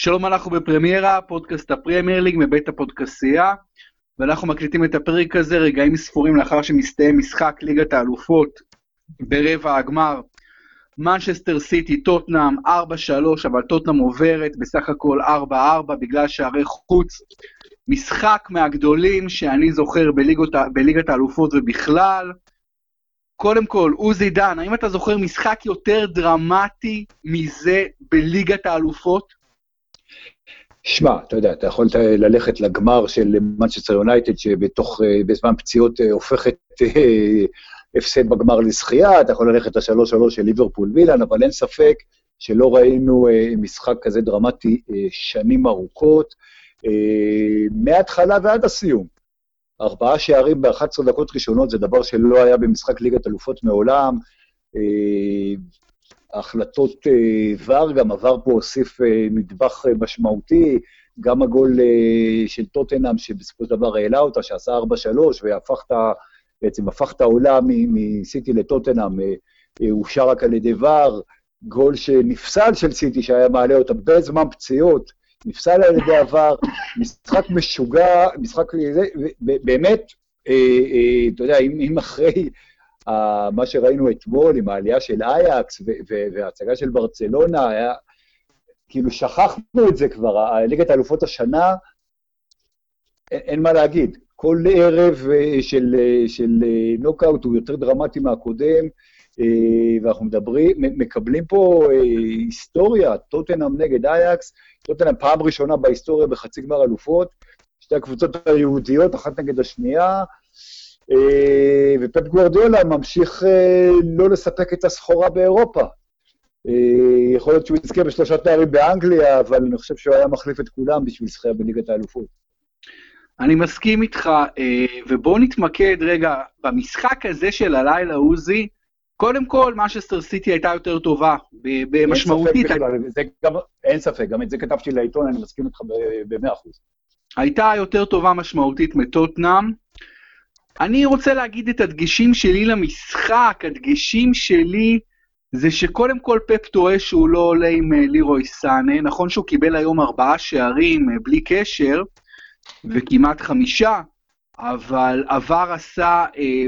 שלום, אנחנו בפרמיירה, פודקאסט הפרמייר ליג מבית הפודקסייה, ואנחנו מקליטים את הפרק הזה רגעים ספורים לאחר שמסתיים משחק ליגת האלופות ברבע הגמר. מנצ'סטר סיטי, טוטנאם, 4-3, אבל טוטנאם עוברת בסך הכל 4-4 בגלל שערי חוץ. משחק מהגדולים שאני זוכר בליגות, בליגת האלופות ובכלל. קודם כל, עוזי דן, האם אתה זוכר משחק יותר דרמטי מזה בליגת האלופות? שמע, אתה יודע, אתה יכול ללכת לגמר של מנצ'סטר יונייטד, שבתוך, אה, בזמן פציעות אה, הופכת אה, הפסד בגמר לזכייה, אתה יכול ללכת לשלוש שלוש של ליברפול וילן, אבל אין ספק שלא ראינו משחק כזה דרמטי שנים ארוכות, מההתחלה ועד הסיום. ארבעה שערים ב-11 דקות ראשונות זה דבר שלא היה במשחק ליגת אלופות מעולם. החלטות ור, גם עבר פה הוסיף נדבך משמעותי, גם הגול של טוטנאם, שבסופו של דבר העלה אותה, שעשה 4-3, והפך את ה... בעצם הפך את העולם מסיטי לטוטנאם, אושר רק על ידי ור, גול שנפסל של סיטי, שהיה מעלה אותה בזמן פציעות, נפסל על ידי עבר, משחק משוגע, משחק באמת, אתה יודע, אם אחרי מה שראינו אתמול עם העלייה של אייקס וההצגה של ברצלונה, היה, כאילו שכחנו את זה כבר, ליגת האלופות השנה, אין, אין מה להגיד. כל ערב אה, של, אה, של אה, נוקאוט הוא יותר דרמטי מהקודם, ואנחנו מדברים, מקבלים פה היסטוריה, טוטנאם נגד אייקס, טוטנאם פעם ראשונה בהיסטוריה בחצי גמר אלופות, שתי הקבוצות היהודיות, אחת נגד השנייה, אה, ופפ גוורדיולה ממשיך אה, לא לספק את הסחורה באירופה. אה, יכול להיות שהוא יזכה בשלושה תארים באנגליה, אבל אני חושב שהוא היה מחליף את כולם בשביל זכייה בליגת האלופות. אני מסכים איתך, ובואו נתמקד רגע במשחק הזה של הלילה, עוזי. קודם כל, מנצ'סטר סיטי הייתה יותר טובה, במשמעותית. אין ספק בכלל, זה גם, אין ספק, גם את זה כתבתי לעיתון, אני מסכים איתך במאה אחוז. הייתה יותר טובה משמעותית מטוטנאם. אני רוצה להגיד את הדגשים שלי למשחק, הדגשים שלי זה שקודם כל פפ טועה שהוא לא עולה עם אה, לירוי סאנה, נכון שהוא קיבל היום ארבעה שערים אה, בלי קשר, וכמעט חמישה, אבל עבר עשה, אה,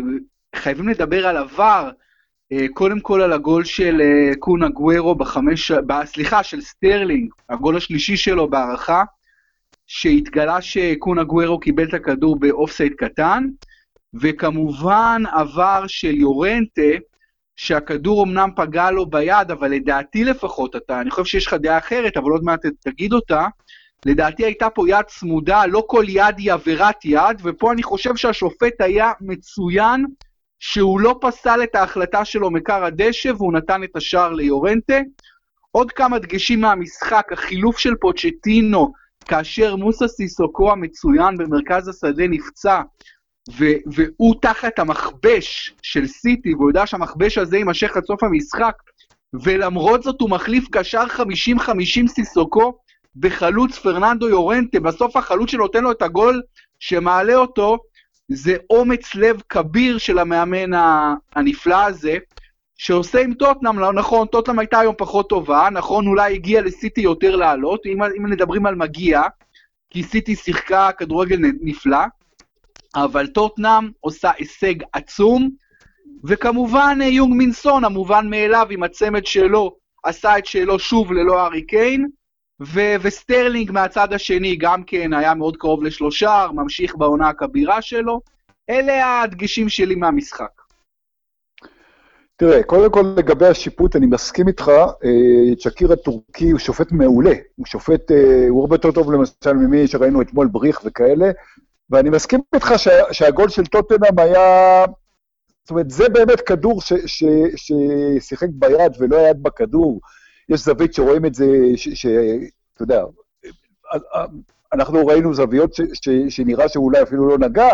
חייבים לדבר על עבר, קודם כל על הגול של קונה גוורו בחמש, סליחה, של סטרלינג, הגול השלישי שלו בהערכה, שהתגלה שקון אגוארו קיבל את הכדור באופסייד קטן, וכמובן עבר של יורנטה, שהכדור אמנם פגע לו ביד, אבל לדעתי לפחות, אתה, אני חושב שיש לך דעה אחרת, אבל עוד מעט תגיד אותה, לדעתי הייתה פה יד צמודה, לא כל יד היא עבירת יד, ופה אני חושב שהשופט היה מצוין, שהוא לא פסל את ההחלטה שלו מכר הדשא, והוא נתן את השער ליורנטה. עוד כמה דגשים מהמשחק, החילוף של פוצ'טינו, כאשר מוסה סיסוקו המצוין במרכז השדה נפצע, והוא תחת המכבש של סיטי, והוא יודע שהמכבש הזה יימשך עד סוף המשחק, ולמרות זאת הוא מחליף קשר 50-50 סיסוקו בחלוץ פרננדו יורנטה, בסוף החלוץ שנותן לו את הגול שמעלה אותו, זה אומץ לב כביר של המאמן הנפלא הזה, שעושה עם טוטנאם, לא נכון, טוטנאם הייתה היום פחות טובה, נכון, אולי הגיע לסיטי יותר לעלות, אם, אם מדברים על מגיע, כי סיטי שיחקה כדורגל נפלא, אבל טוטנאם עושה הישג עצום, וכמובן אה, יונג מין סון, המובן מאליו עם הצמד שלו, עשה את שלו שוב ללא הארי קיין, ו- וסטרלינג מהצד השני גם כן היה מאוד קרוב לשלושה, ממשיך בעונה הכבירה שלו. אלה הדגשים שלי מהמשחק. תראה, קודם כל לגבי השיפוט, אני מסכים איתך, אה, צ'קיר הטורקי הוא שופט מעולה. הוא שופט, אה, הוא הרבה יותר טוב למשל ממי שראינו אתמול בריך וכאלה, ואני מסכים איתך שה, שהגול של טוטנאם היה... זאת אומרת, זה באמת כדור ששיחק ביד ולא היה יד בכדור. יש זווית שרואים את זה, שאתה יודע, אנחנו ראינו זוויות ש, ש, שנראה שאולי אפילו לא נגע,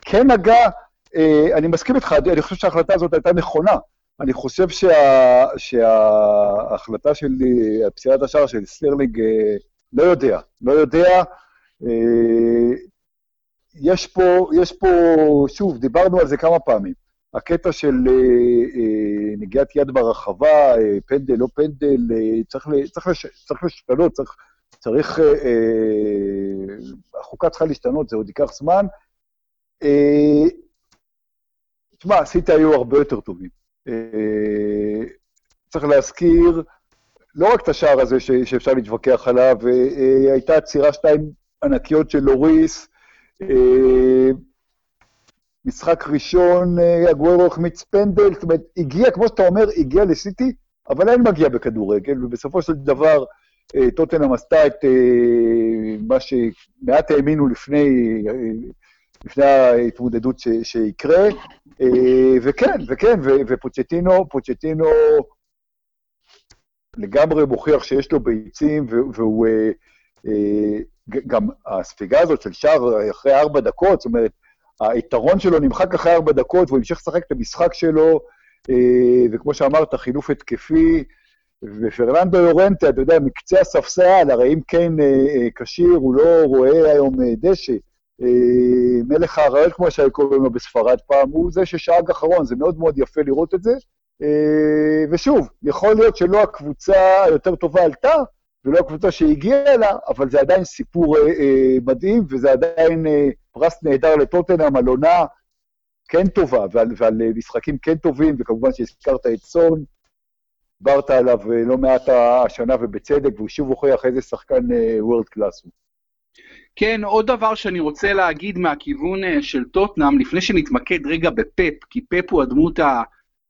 כן נגע, אה, אני מסכים איתך, אני חושב שההחלטה הזאת הייתה נכונה. אני חושב שה, שההחלטה של פסיעת השער של סטרלינג, אה, לא יודע, לא יודע. אה, יש פה, יש פה, שוב, דיברנו על זה כמה פעמים. הקטע של אה, אה, נגיעת יד ברחבה, אה, פנדל, לא פנדל, אה, צריך, צריך, לש, צריך לשנות, צריך צריך, החוקה צריכה להשתנות, זה עוד ייקח זמן. תשמע, סיטי היו הרבה יותר טובים. צריך להזכיר לא רק את השער הזה ש, שאפשר להתווכח עליו, הייתה עצירה שתיים ענקיות של לוריס, משחק ראשון, הגוורו החמיץ פנדל, זאת אומרת, הגיע, כמו שאתה אומר, הגיע לסיטי, אבל אין מגיע בכדורגל, ובסופו של דבר טוטנאם עשתה את מה שמעט האמינו לפני, לפני ההתמודדות ש, שיקרה, וכן, וכן, ופוצ'טינו, פוצ'טינו לגמרי מוכיח שיש לו ביצים, והוא... גם הספיגה הזאת של שער אחרי ארבע דקות, זאת אומרת, היתרון שלו נמחק אחרי ארבע דקות, והוא המשיך לשחק את המשחק שלו, וכמו שאמרת, חילוף התקפי, ופרננדו יורנטה, אתה יודע, מקצה הספסל, הרי אם כן כשיר, הוא לא רואה היום דשא. מלך האריות, כמו שהיו קוראים לו בספרד פעם, הוא זה ששאג אחרון, זה מאוד מאוד יפה לראות את זה. ושוב, יכול להיות שלא הקבוצה היותר טובה עלתה, ולא הקבוצה שהגיעה אליה, אבל זה עדיין סיפור מדהים, וזה עדיין פרס נהדר לטוטנאם על עונה כן טובה, ועל, ועל משחקים כן טובים, וכמובן שהזכרת את סון, דיברת עליו לא מעט השנה ובצדק, והוא שוב הוכיח איזה שחקן וורד קלאס הוא. כן, עוד דבר שאני רוצה להגיד מהכיוון של טוטנאם, לפני שנתמקד רגע בפפ, כי פפ הוא הדמות, ה,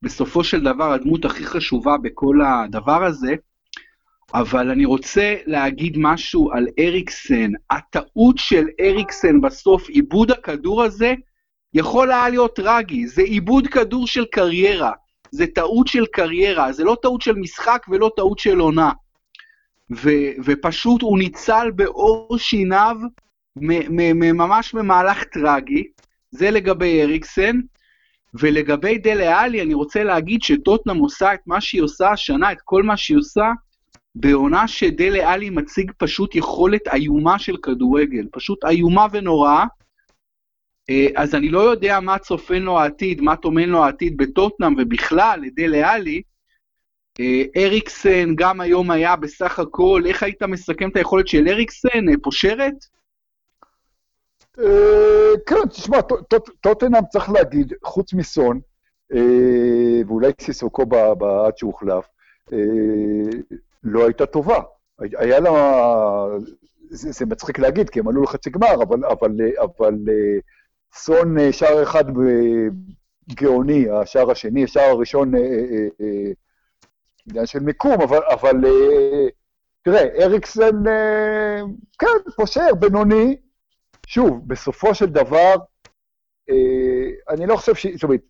בסופו של דבר, הדמות הכי חשובה בכל הדבר הזה, אבל אני רוצה להגיד משהו על אריקסן. הטעות של אריקסן בסוף, עיבוד הכדור הזה, יכול היה להיות טרגי. זה עיבוד כדור של קריירה. זה טעות של קריירה, זה לא טעות של משחק ולא טעות של עונה. ו- ופשוט הוא ניצל בעור שיניו ממש במהלך טרגי. זה לגבי אריקסן. ולגבי דלה עלי, אני רוצה להגיד שטוטנאם עושה את מה שהיא עושה השנה, את כל מה שהיא עושה, בעונה שדלה עלי מציג פשוט יכולת איומה של כדורגל, פשוט איומה ונוראה. אז אני לא יודע מה צופן לו העתיד, מה טומן לו העתיד בטוטנאם ובכלל לדלה עלי. אריקסן גם היום היה בסך הכל, איך היית מסכם את היכולת של אריקסן? פושרת? כן, תשמע, טוטנאם צריך להגיד, חוץ מסון, ואולי סיסוקו עד שהוחלף, לא הייתה טובה. היה לה... זה, זה מצחיק להגיד, כי הם עלו לחצי גמר, אבל, אבל, אבל סון שער אחד גאוני, השער השני, השער הראשון עניין של מיקום, אבל, אבל תראה, אריקסן, כן, פושר, בינוני, שוב, בסופו של דבר, אני לא חושב ש... זאת אומרת,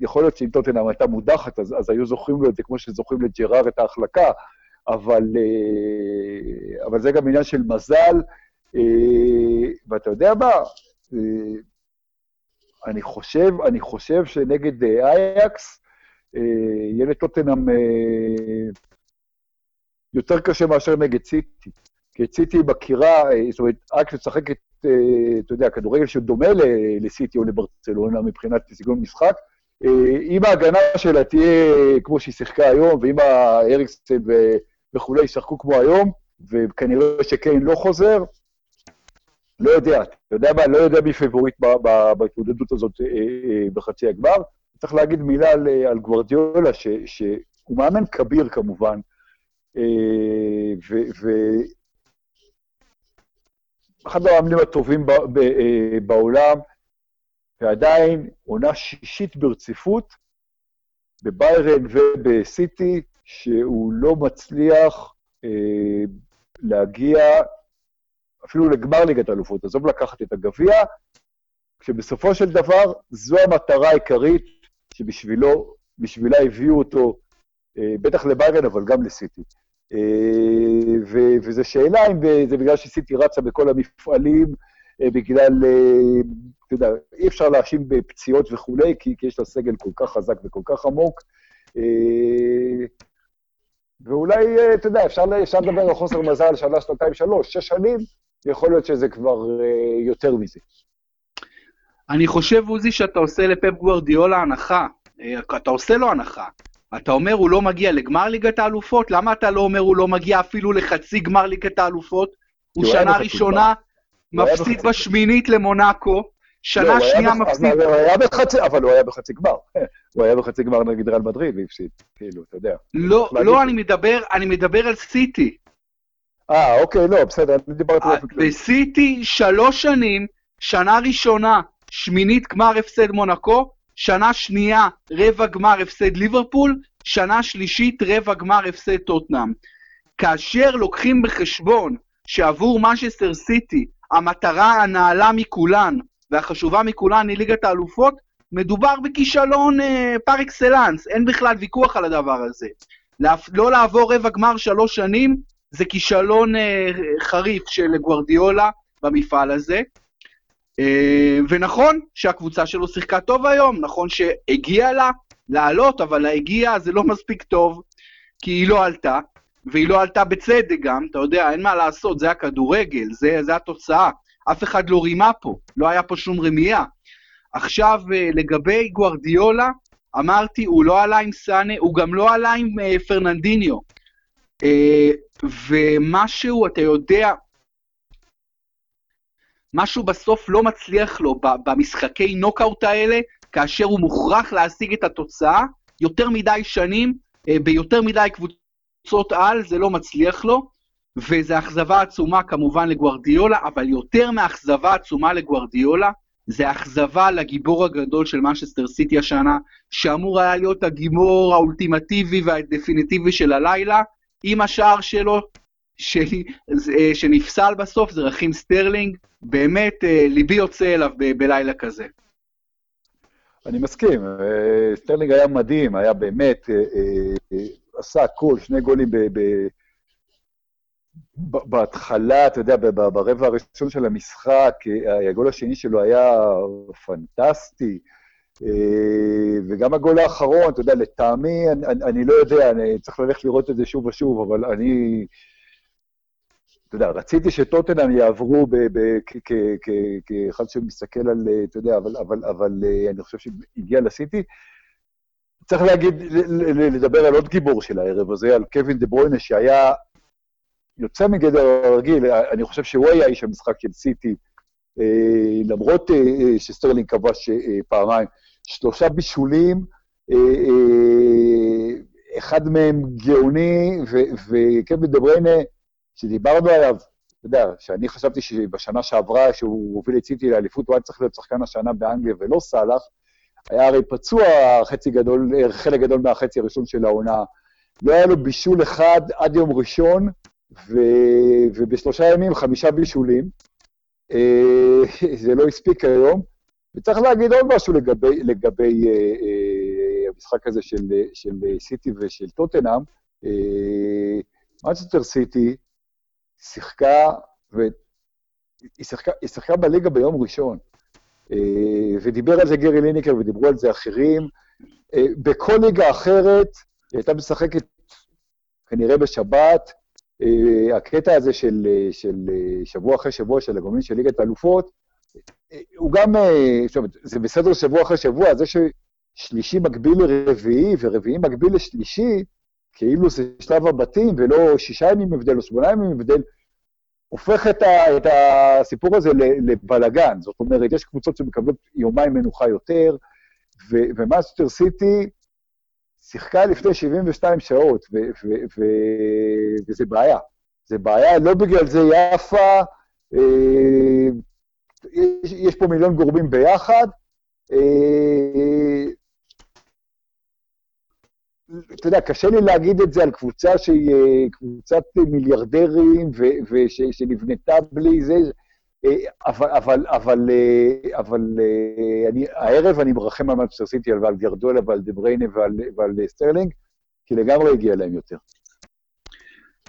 יכול להיות שאם טוטנאם הייתה מודחת, אז, אז היו זוכרים לו את זה כמו שזוכרים לג'ראר את ההחלקה, אבל, אבל זה גם עניין של מזל, ואתה יודע מה, אני חושב, אני חושב שנגד אייקס, יהיה לטוטנאם יותר קשה מאשר נגד סיטי. כי סיטי מכירה, זאת אומרת, אייקס משחקת, אתה יודע, כדורגל שדומה לסיטי או לברצלונה מבחינת סגנון משחק, אם ההגנה שלה תהיה כמו שהיא שיחקה היום, ואם האריקסן וכולי ישחקו כמו היום, וכנראה שקיין לא חוזר, לא יודע, אתה יודע מה, לא יודע מי פבוריט בהתמודדות הזאת בחצי הגמר. צריך להגיד מילה על, על גוורדיולה, ש, שהוא מאמן כביר כמובן, ו... ו המאמנים הטובים ב, ב, בעולם, ועדיין עונה שישית ברציפות בביירן ובסיטי, שהוא לא מצליח אה, להגיע אפילו לגמר ליגת האלופות, עזוב לקחת את הגביע, כשבסופו של דבר זו המטרה העיקרית שבשבילו, בשבילה הביאו אותו, אה, בטח לביירן, אבל גם לסיטי. אה, וזו שאלה אם זה בגלל שסיטי רצה בכל המפעלים, אה, בגלל, אה, אתה יודע, אי אפשר להאשים בפציעות וכולי, כי, כי יש לה סגל כל כך חזק וכל כך עמוק. אה, ואולי, אה, אתה יודע, אפשר, אפשר לדבר על חוסר מזל שנה, שנתיים, שלוש, שש שנים, יכול להיות שזה כבר אה, יותר מזה. אני חושב, עוזי, שאתה עושה לפפ גוורדיולה הנחה. אתה עושה לו הנחה. אתה אומר הוא לא מגיע לגמר ליגת האלופות? למה אתה לא אומר הוא לא מגיע אפילו לחצי גמר ליגת האלופות? הוא שנה ראשונה מפסיד בשמינית למונאקו, שנה היה שנייה מפסיד... אבל הוא היה בחצי, אבל הוא היה בחצי גמר. הוא היה בחצי גמר נגד ריאל מדריד והפסיד, כאילו, אתה יודע. לא, לא, אני מדבר, אני מדבר על סיטי. אה, אוקיי, לא, בסדר, אני דיברתי באופן כללי. בסיטי שלוש שנים, שנה ראשונה, שמינית גמר הפסד מונקו, שנה שנייה, רבע גמר הפסד ליברפול, שנה שלישית, רבע גמר הפסד טוטנאם. כאשר לוקחים בחשבון שעבור מנצ'סטר סיטי, המטרה הנעלה מכולן והחשובה מכולן היא ליגת האלופות, מדובר בכישלון אה, פר אקסלנס, אין בכלל ויכוח על הדבר הזה. לא לעבור רבע גמר שלוש שנים, זה כישלון אה, חריף של גוורדיולה במפעל הזה. אה, ונכון שהקבוצה שלו שיחקה טוב היום, נכון שהגיע לה לעלות, אבל ההגיע זה לא מספיק טוב, כי היא לא עלתה, והיא לא עלתה בצדק גם, אתה יודע, אין מה לעשות, זה הכדורגל, זה, זה התוצאה. אף אחד לא רימה פה, לא היה פה שום רמייה. עכשיו, אה, לגבי גוורדיולה, אמרתי, הוא לא עלה עם סאנה, הוא גם לא עלה עם אה, פרננדיניו. אה, ומשהו, אתה יודע, משהו בסוף לא מצליח לו במשחקי נוקאוט האלה, כאשר הוא מוכרח להשיג את התוצאה, יותר מדי שנים, ביותר מדי קבוצות על, זה לא מצליח לו, וזו אכזבה עצומה כמובן לגוורדיולה, אבל יותר מאכזבה עצומה לגוורדיולה, זה אכזבה לגיבור הגדול של מנצ'סטר סיטי השנה, שאמור היה להיות הגיבור האולטימטיבי והדפיניטיבי של הלילה, עם השער שלו, ש... אה, שנפסל בסוף, זה רכים סטרלינג, באמת אה, לבי יוצא אליו ב- בלילה כזה. אני מסכים, אה, סטרלינג היה מדהים, היה באמת, עשה הכל, שני גולים ב- ב- בהתחלה, אתה יודע, ברבע הראשון של המשחק, אה, הגול השני שלו היה פנטסטי, אה, וגם הגול האחרון, אתה יודע, לטעמי, אני, אני- לא יודע, אני צריך ללכת לראות את זה שוב ושוב, אבל אני, אתה יודע, רציתי שטוטנאם יעברו כאחד שמסתכל על, אה, אתה יודע, אבל, אבל, אבל אני חושב שהגיע לסיטי. צריך להגיד, לדבר על עוד גיבור של הערב הזה, על קווין דה ברוינה, שהיה יוצא מגדר הרגיל, אני חושב שהוא היה איש המשחק של סיטי, אה, למרות אה, אה, שסטרלינג כבש פעמיים, שלושה בישולים, אחד מהם גאוני, וקווין דה שדיברנו עליו, אתה יודע, שאני חשבתי שבשנה שעברה, שהוא הוביל את סיטי לאליפות, הוא היה צריך להיות שחקן השנה באנגליה ולא סאלח, היה הרי פצוע חצי גדול, חלק גדול מהחצי הראשון של העונה. לא היה לו בישול אחד עד יום ראשון, ו... ובשלושה ימים חמישה בישולים. אה, זה לא הספיק היום. וצריך להגיד עוד משהו לגבי, לגבי אה, אה, המשחק הזה של, של סיטי ושל טוטנאם. אה, מנצ'סטר סיטי שיחקה, והיא שיחקה, היא שיחקה בליגה ביום ראשון. אה, ודיבר על זה גרי ליניקר ודיברו על זה אחרים. אה, בכל ליגה אחרת, היא הייתה משחקת כנראה בשבת. אה, הקטע הזה של, אה, של אה, שבוע אחרי שבוע של הגורמים של ליגת האלופות, הוא גם, אומרת, זה בסדר שבוע אחרי שבוע, זה ששלישי מקביל לרביעי ורביעי מקביל לשלישי, כאילו זה שלב הבתים ולא שישה ימים הבדל או שמונה ימים הבדל, הופך את, ה, את הסיפור הזה לבלגן. זאת אומרת, יש קבוצות שמקבלות יומיים מנוחה יותר, ומנצ'סטר סיטי שיחקה לפני 72 שעות, ו- ו- ו- וזה בעיה. זה בעיה, לא בגלל זה יפה, אה, יש, יש פה מיליון גורמים ביחד. אה, אתה יודע, קשה לי להגיד את זה על קבוצה שהיא אה, קבוצת מיליארדרים ו- וש- שנבנתה בלי זה, אבל, אבל, אבל, אה, אבל אה, אני, הערב אני מרחם על מנצ'סטר סיטי ועל גוורדיולה ועל דה ברוינה ועל, ועל סטרלינג, כי לגמרי הגיע להם יותר.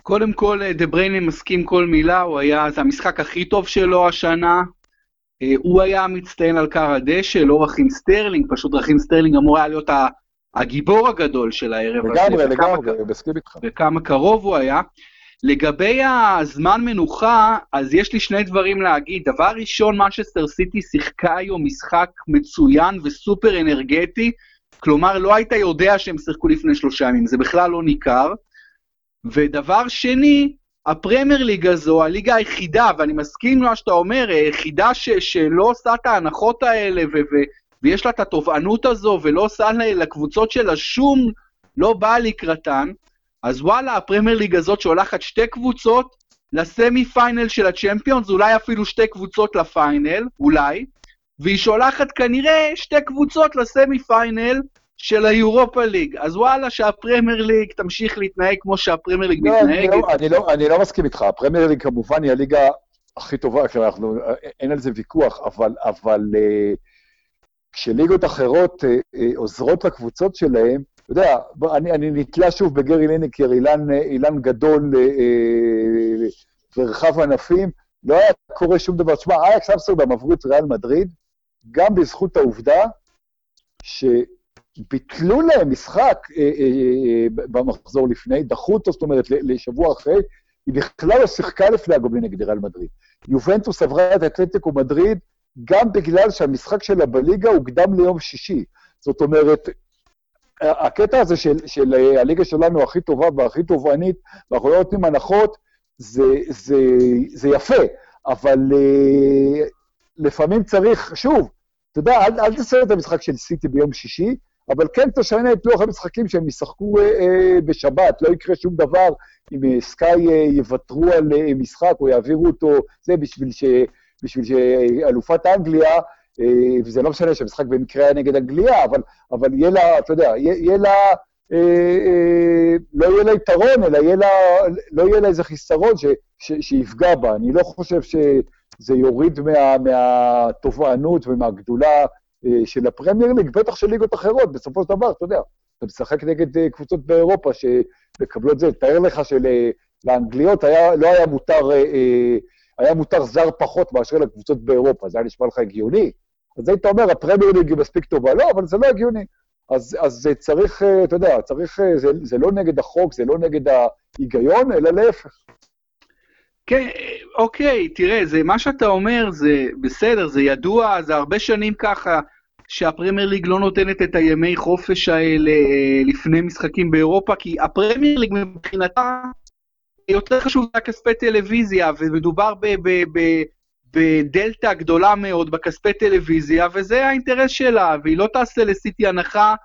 קודם כל, אה, דה ברוינה מסכים כל מילה, הוא היה, זה המשחק הכי טוב שלו השנה. אה, הוא היה המצטיין על כר הדשא, לא רכים סטרלינג, פשוט רכים סטרלינג אמור היה להיות הגיבור הגדול של הערב הזה. לגמרי, לגמרי, מסכים איתך. וכמה קרוב הוא היה. לגבי הזמן מנוחה, אז יש לי שני דברים להגיד. דבר ראשון, מנצ'סטר סיטי שיחקה היום משחק מצוין וסופר אנרגטי, כלומר, לא היית יודע שהם שיחקו לפני שלושה ימים, זה בכלל לא ניכר. ודבר שני, הפרמייר ליג הזו, הליגה היחידה, ואני מסכים למה שאתה אומר, היחידה ש, שלא עושה את ההנחות האלה, ו, ו, ויש לה את התובענות הזו, ולא עושה לקבוצות שלה שום, לא באה לקראתן, אז וואלה, הפרמייר ליג הזאת שולחת שתי קבוצות ל semi final של הצ'מפיונס, אולי אפילו שתי קבוצות ל final, אולי, והיא שולחת כנראה שתי קבוצות ל semi final של היורופה ליג. אז וואלה, שהפרמייר ליג תמשיך להתנהג כמו שהפרמייר ליג לא, מתנהגת. אני לא, אני, לא, אני לא מסכים איתך, הפרמייר ליג כמובן היא הליגה הכי טובה, אנחנו, אין על זה ויכוח, אבל, אבל uh, כשליגות אחרות uh, uh, עוזרות לקבוצות שלהם, אתה יודע, אני, אני נתלה שוב בגרי ליניקר, אילן, אילן גדול uh, ורחב ענפים, לא היה קורה שום דבר. תשמע, אייאקס אמסטרדם עברו את ריאל מדריד, גם בזכות העובדה ש... ביטלו להם משחק אה, אה, אה, במחזור לפני, דחו אותו, זאת אומרת, לשבוע אחרי, היא בכלל לא שיחקה לפני הגובלין נגד ריאל מדריד. יובנטוס עברה את אתלטיקו מדריד גם בגלל שהמשחק שלה בליגה הוקדם ליום שישי. זאת אומרת, הקטע הזה של, של הליגה שלנו הכי טובה והכי תובענית, ואנחנו לא נותנים הנחות, זה, זה, זה יפה, אבל uh, לפעמים צריך, שוב, אתה יודע, אל, אל תעשה את המשחק של סיטי ביום שישי, אבל כן תשנה את לוח המשחקים שהם ישחקו אה, אה, בשבת, לא יקרה שום דבר אם אה, סקאי אה, יוותרו על אה, משחק או יעבירו אותו, זה בשביל, ש, בשביל שאלופת אנגליה, אה, וזה לא משנה שהמשחק במקרה היה נגד אנגליה, אבל, אבל יהיה לה, אתה יודע, יהיה, יהיה לה, אה, אה, לא יהיה לה יתרון, אלא יהיה לה, לא יהיה לה איזה חיסרון ש, ש, שיפגע בה. אני לא חושב שזה יוריד מה, מהתובענות ומהגדולה אה, של הפרמייר ליג, בטח של ליגות אחרות, בסופו של דבר, אתה יודע, אתה משחק נגד אה, קבוצות באירופה שמקבלות זה, תאר לך שלאנגליות היה, לא היה מותר, אה, היה מותר זר פחות מאשר לקבוצות באירופה, זה היה נשמע לך הגיוני? אז היית אומר, הפרמייר ליג היא מספיק טובה, לא, אבל זה לא הגיוני. אז, אז צריך, אתה יודע, צריך, זה, זה לא נגד החוק, זה לא נגד ההיגיון, אלא להפך. כן, אוקיי, תראה, זה מה שאתה אומר, זה בסדר, זה ידוע, זה הרבה שנים ככה, שהפרמייר ליג לא נותנת את הימי חופש האלה אה, לפני משחקים באירופה, כי הפרמייר ליג מבחינתה יותר חשוב מהכספי טלוויזיה, ומדובר בדלתא גדולה מאוד בכספי טלוויזיה, וזה האינטרס שלה, והיא לא תעשה לסיטי הנחה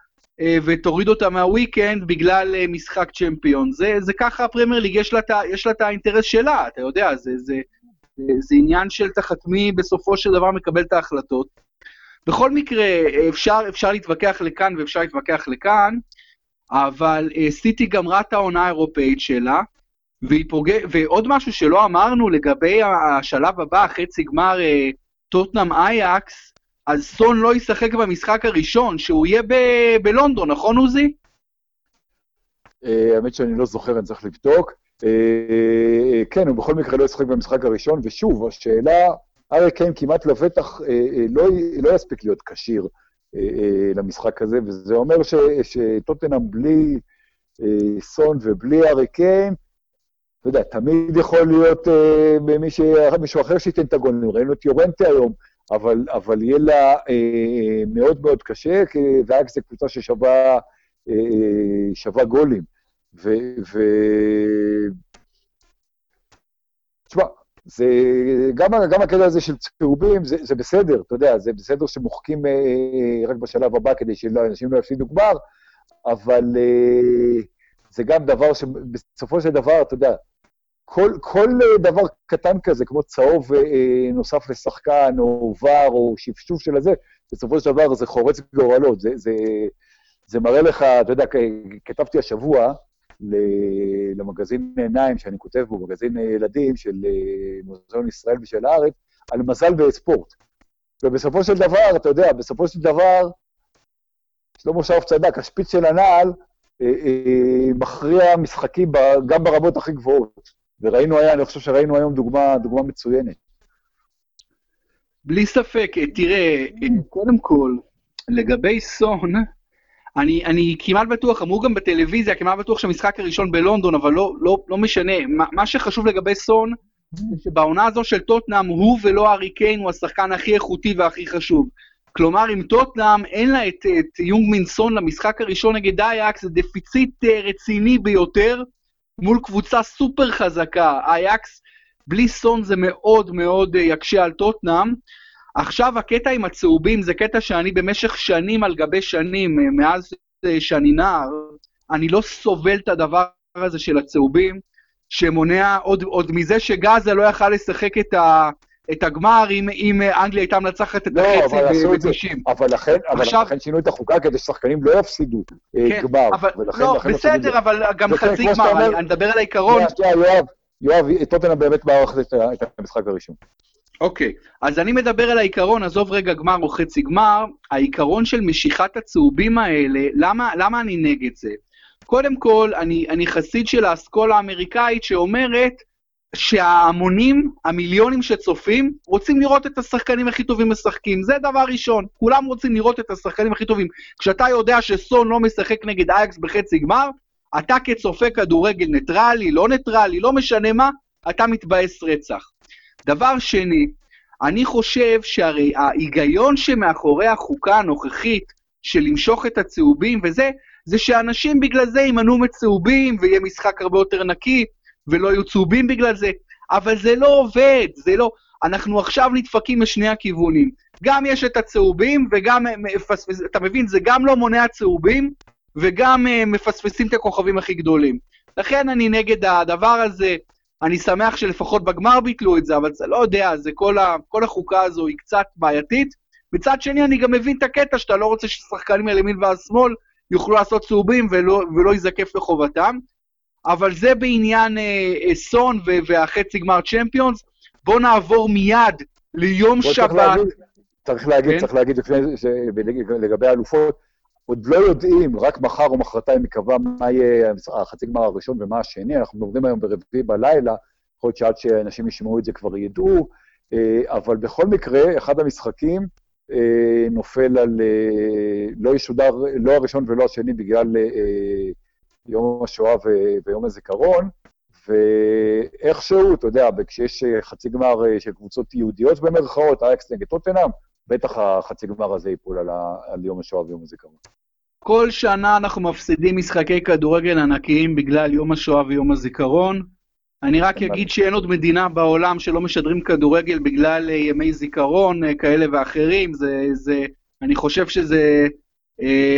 אה, ותוריד אותה מה weekend בגלל אה, משחק צ'מפיונס. זה, זה ככה הפרמייר ליג, יש לה, את האינטרס שלה, אתה יודע, זה, זה, זה, זה עניין של תחת מי בסופו של דבר מקבל את ההחלטות. בכל מקרה, אפשר, אפשר להתווכח לכאן ואפשר להתווכח לכאן, אבל uh, סיטי גמרה את העונה האירופאית שלה, והיא פוגע... ועוד משהו שלא אמרנו לגבי השלב הבא, חצי גמר uh, טוטנאם אייקס, אז סון לא ישחק במשחק הראשון, שהוא יהיה ב- בלונדון, נכון עוזי? אה, האמת שאני לא זוכר, אני צריך לבדוק. אה, כן, הוא בכל מקרה לא ישחק במשחק הראשון, ושוב, השאלה, ארי קיין כמעט לבטח אה, לא, לא יספיק להיות כשיר למשחק הזה, וזה אומר שטוטנאם בלי סון ובלי ארי קיין, אתה יודע, תמיד יכול להיות מישהו אחר שייתן את הגולים. ראינו את יורנטה היום, אבל, אבל יהיה לה אה, מאוד מאוד קשה, כי ואקס זו קבוצה ששווה אה, שווה גולים. ו... ו... תשמע, זה, גם, גם הקטע הזה של צהובים, זה, זה בסדר, אתה יודע, זה בסדר שמוחקים אה, רק בשלב הבא כדי שאנשים לא יפסידו גמר, אבל אה, זה גם דבר שבסופו של דבר, אתה יודע, כל, כל אה, דבר קטן כזה, כמו צהוב אה, נוסף לשחקן, או ור, או שפשוף של הזה, בסופו של דבר זה חורץ גורלות. זה, זה, זה מראה לך, אתה יודע, כתבתי השבוע למגזין עיניים שאני כותב בו, מגזין ילדים של אה, מוזיאון ישראל ושל הארץ, על מזל וספורט. ובסופו של דבר, אתה יודע, בסופו של דבר, שלמה שרף צדק, השפיץ של הנעל, אה, אה, מכריע משחקים גם ברמות הכי גבוהות. וראינו היה, אני חושב שראינו היום דוגמה, דוגמה מצוינת. בלי ספק, תראה, קודם כל, לגבי סון, אני, אני כמעט בטוח, אמרו גם בטלוויזיה, כמעט בטוח שהמשחק הראשון בלונדון, אבל לא, לא, לא משנה. מה, מה שחשוב לגבי סון, שבעונה הזו של טוטנאם, הוא ולא ארי קיין הוא השחקן הכי איכותי והכי חשוב. כלומר, אם טוטנאם אין לה את, את יונג מינסון למשחק הראשון נגד אייקס, זה דפיציט אה, רציני ביותר מול קבוצה סופר חזקה. אייקס בלי סון זה מאוד מאוד אה, יקשה על טוטנאם. עכשיו הקטע עם הצהובים זה קטע שאני במשך שנים על גבי שנים, אה, מאז שאני נער, אני לא סובל את הדבר הזה של הצהובים, שמונע עוד, עוד מזה שגאזה לא יכל לשחק את ה... את הגמר אם, אם אנגליה הייתה מנצחת את לא, החצי ב-90. אבל לכן, עכשיו, אבל לכן שינו את החוקה כדי ששחקנים לא יפסידו אה, כן, גמר. אבל, ולכן, לא, לכן בסדר, אבל גם חצי גמר, אני, אני מדבר על העיקרון. יואב, יואב, טוטנאם באמת מערכת את המשחק הראשון. אוקיי, אז אני מדבר על העיקרון, עזוב רגע גמר או חצי גמר, העיקרון של משיכת הצהובים האלה, למה, למה אני נגד זה? קודם כל, אני, אני חסיד של האסכולה האמריקאית שאומרת, שההמונים, המיליונים שצופים, רוצים לראות את השחקנים הכי טובים משחקים. זה דבר ראשון, כולם רוצים לראות את השחקנים הכי טובים. כשאתה יודע שסון לא משחק נגד אייאקס בחצי גמר, אתה כצופה כדורגל ניטרלי, לא ניטרלי, לא משנה מה, אתה מתבאס רצח. דבר שני, אני חושב שהרי ההיגיון שמאחורי החוקה הנוכחית של למשוך את הצהובים וזה, זה שאנשים בגלל זה יימנעו מצהובים ויהיה משחק הרבה יותר נקי. ולא יהיו צהובים בגלל זה, אבל זה לא עובד, זה לא... אנחנו עכשיו נדפקים משני הכיוונים. גם יש את הצהובים, וגם, אתה מבין, זה גם לא מונע צהובים, וגם uh, מפספסים את הכוכבים הכי גדולים. לכן אני נגד הדבר הזה, אני שמח שלפחות בגמר ביטלו את זה, אבל זה לא יודע, זה כל, ה, כל החוקה הזו היא קצת בעייתית. מצד שני, אני גם מבין את הקטע שאתה לא רוצה ששחקנים מימין והשמאל יוכלו לעשות צהובים ולא, ולא ייזקף לחובתם. אבל זה בעניין אה, אה, סון והחצי גמר צ'מפיונס. בואו נעבור מיד ליום שבת. צריך להגיד, כן? צריך להגיד לפני זה, לגבי האלופות, עוד לא יודעים, רק מחר או מחרתיים ייקבע מה יהיה החצי גמר הראשון ומה השני, אנחנו מדברים היום ברביעי בלילה, יכול להיות שעד שאנשים ישמעו את זה כבר ידעו, אה, אבל בכל מקרה, אחד המשחקים אה, נופל על, לא ישודר, לא הראשון ולא השני בגלל יום השואה ו- ויום הזיכרון, ואיכשהו, אתה יודע, כשיש אה, חצי גמר אה, של קבוצות יהודיות במרכאות, אייקס נגד טוטנאם, בטח החצי גמר הזה ייפול על, ה- על יום השואה ויום הזיכרון. כל שנה אנחנו מפסידים משחקי כדורגל ענקיים בגלל יום השואה ויום הזיכרון. אני רק אגיד שאין עוד מדינה בעולם שלא משדרים כדורגל בגלל אה, ימי זיכרון כאלה ואחרים. זה, זה, אני חושב שזה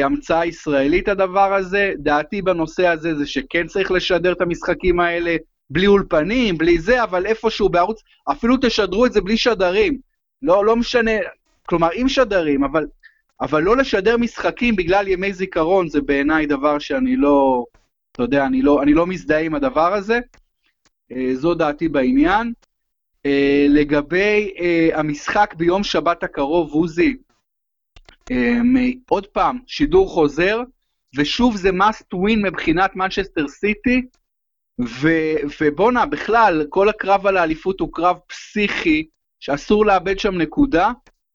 המצאה ישראלית הדבר הזה. דעתי בנושא הזה זה שכן צריך לשדר את המשחקים האלה בלי אולפנים, בלי זה, אבל איפשהו בערוץ, אפילו תשדרו את זה בלי שדרים. לא, לא משנה, כלומר, עם שדרים, אבל, אבל לא לשדר משחקים בגלל ימי זיכרון, זה בעיניי דבר שאני לא, אתה יודע, אני לא, אני לא מזדהה עם הדבר הזה. אה, זו דעתי בעניין. Uh, לגבי המשחק ביום שבת הקרוב, עוזי, עוד פעם, שידור חוזר, ושוב זה must win מבחינת מנצ'סטר סיטי, ובואנה, בכלל, כל הקרב על האליפות הוא קרב פסיכי, שאסור לאבד שם נקודה.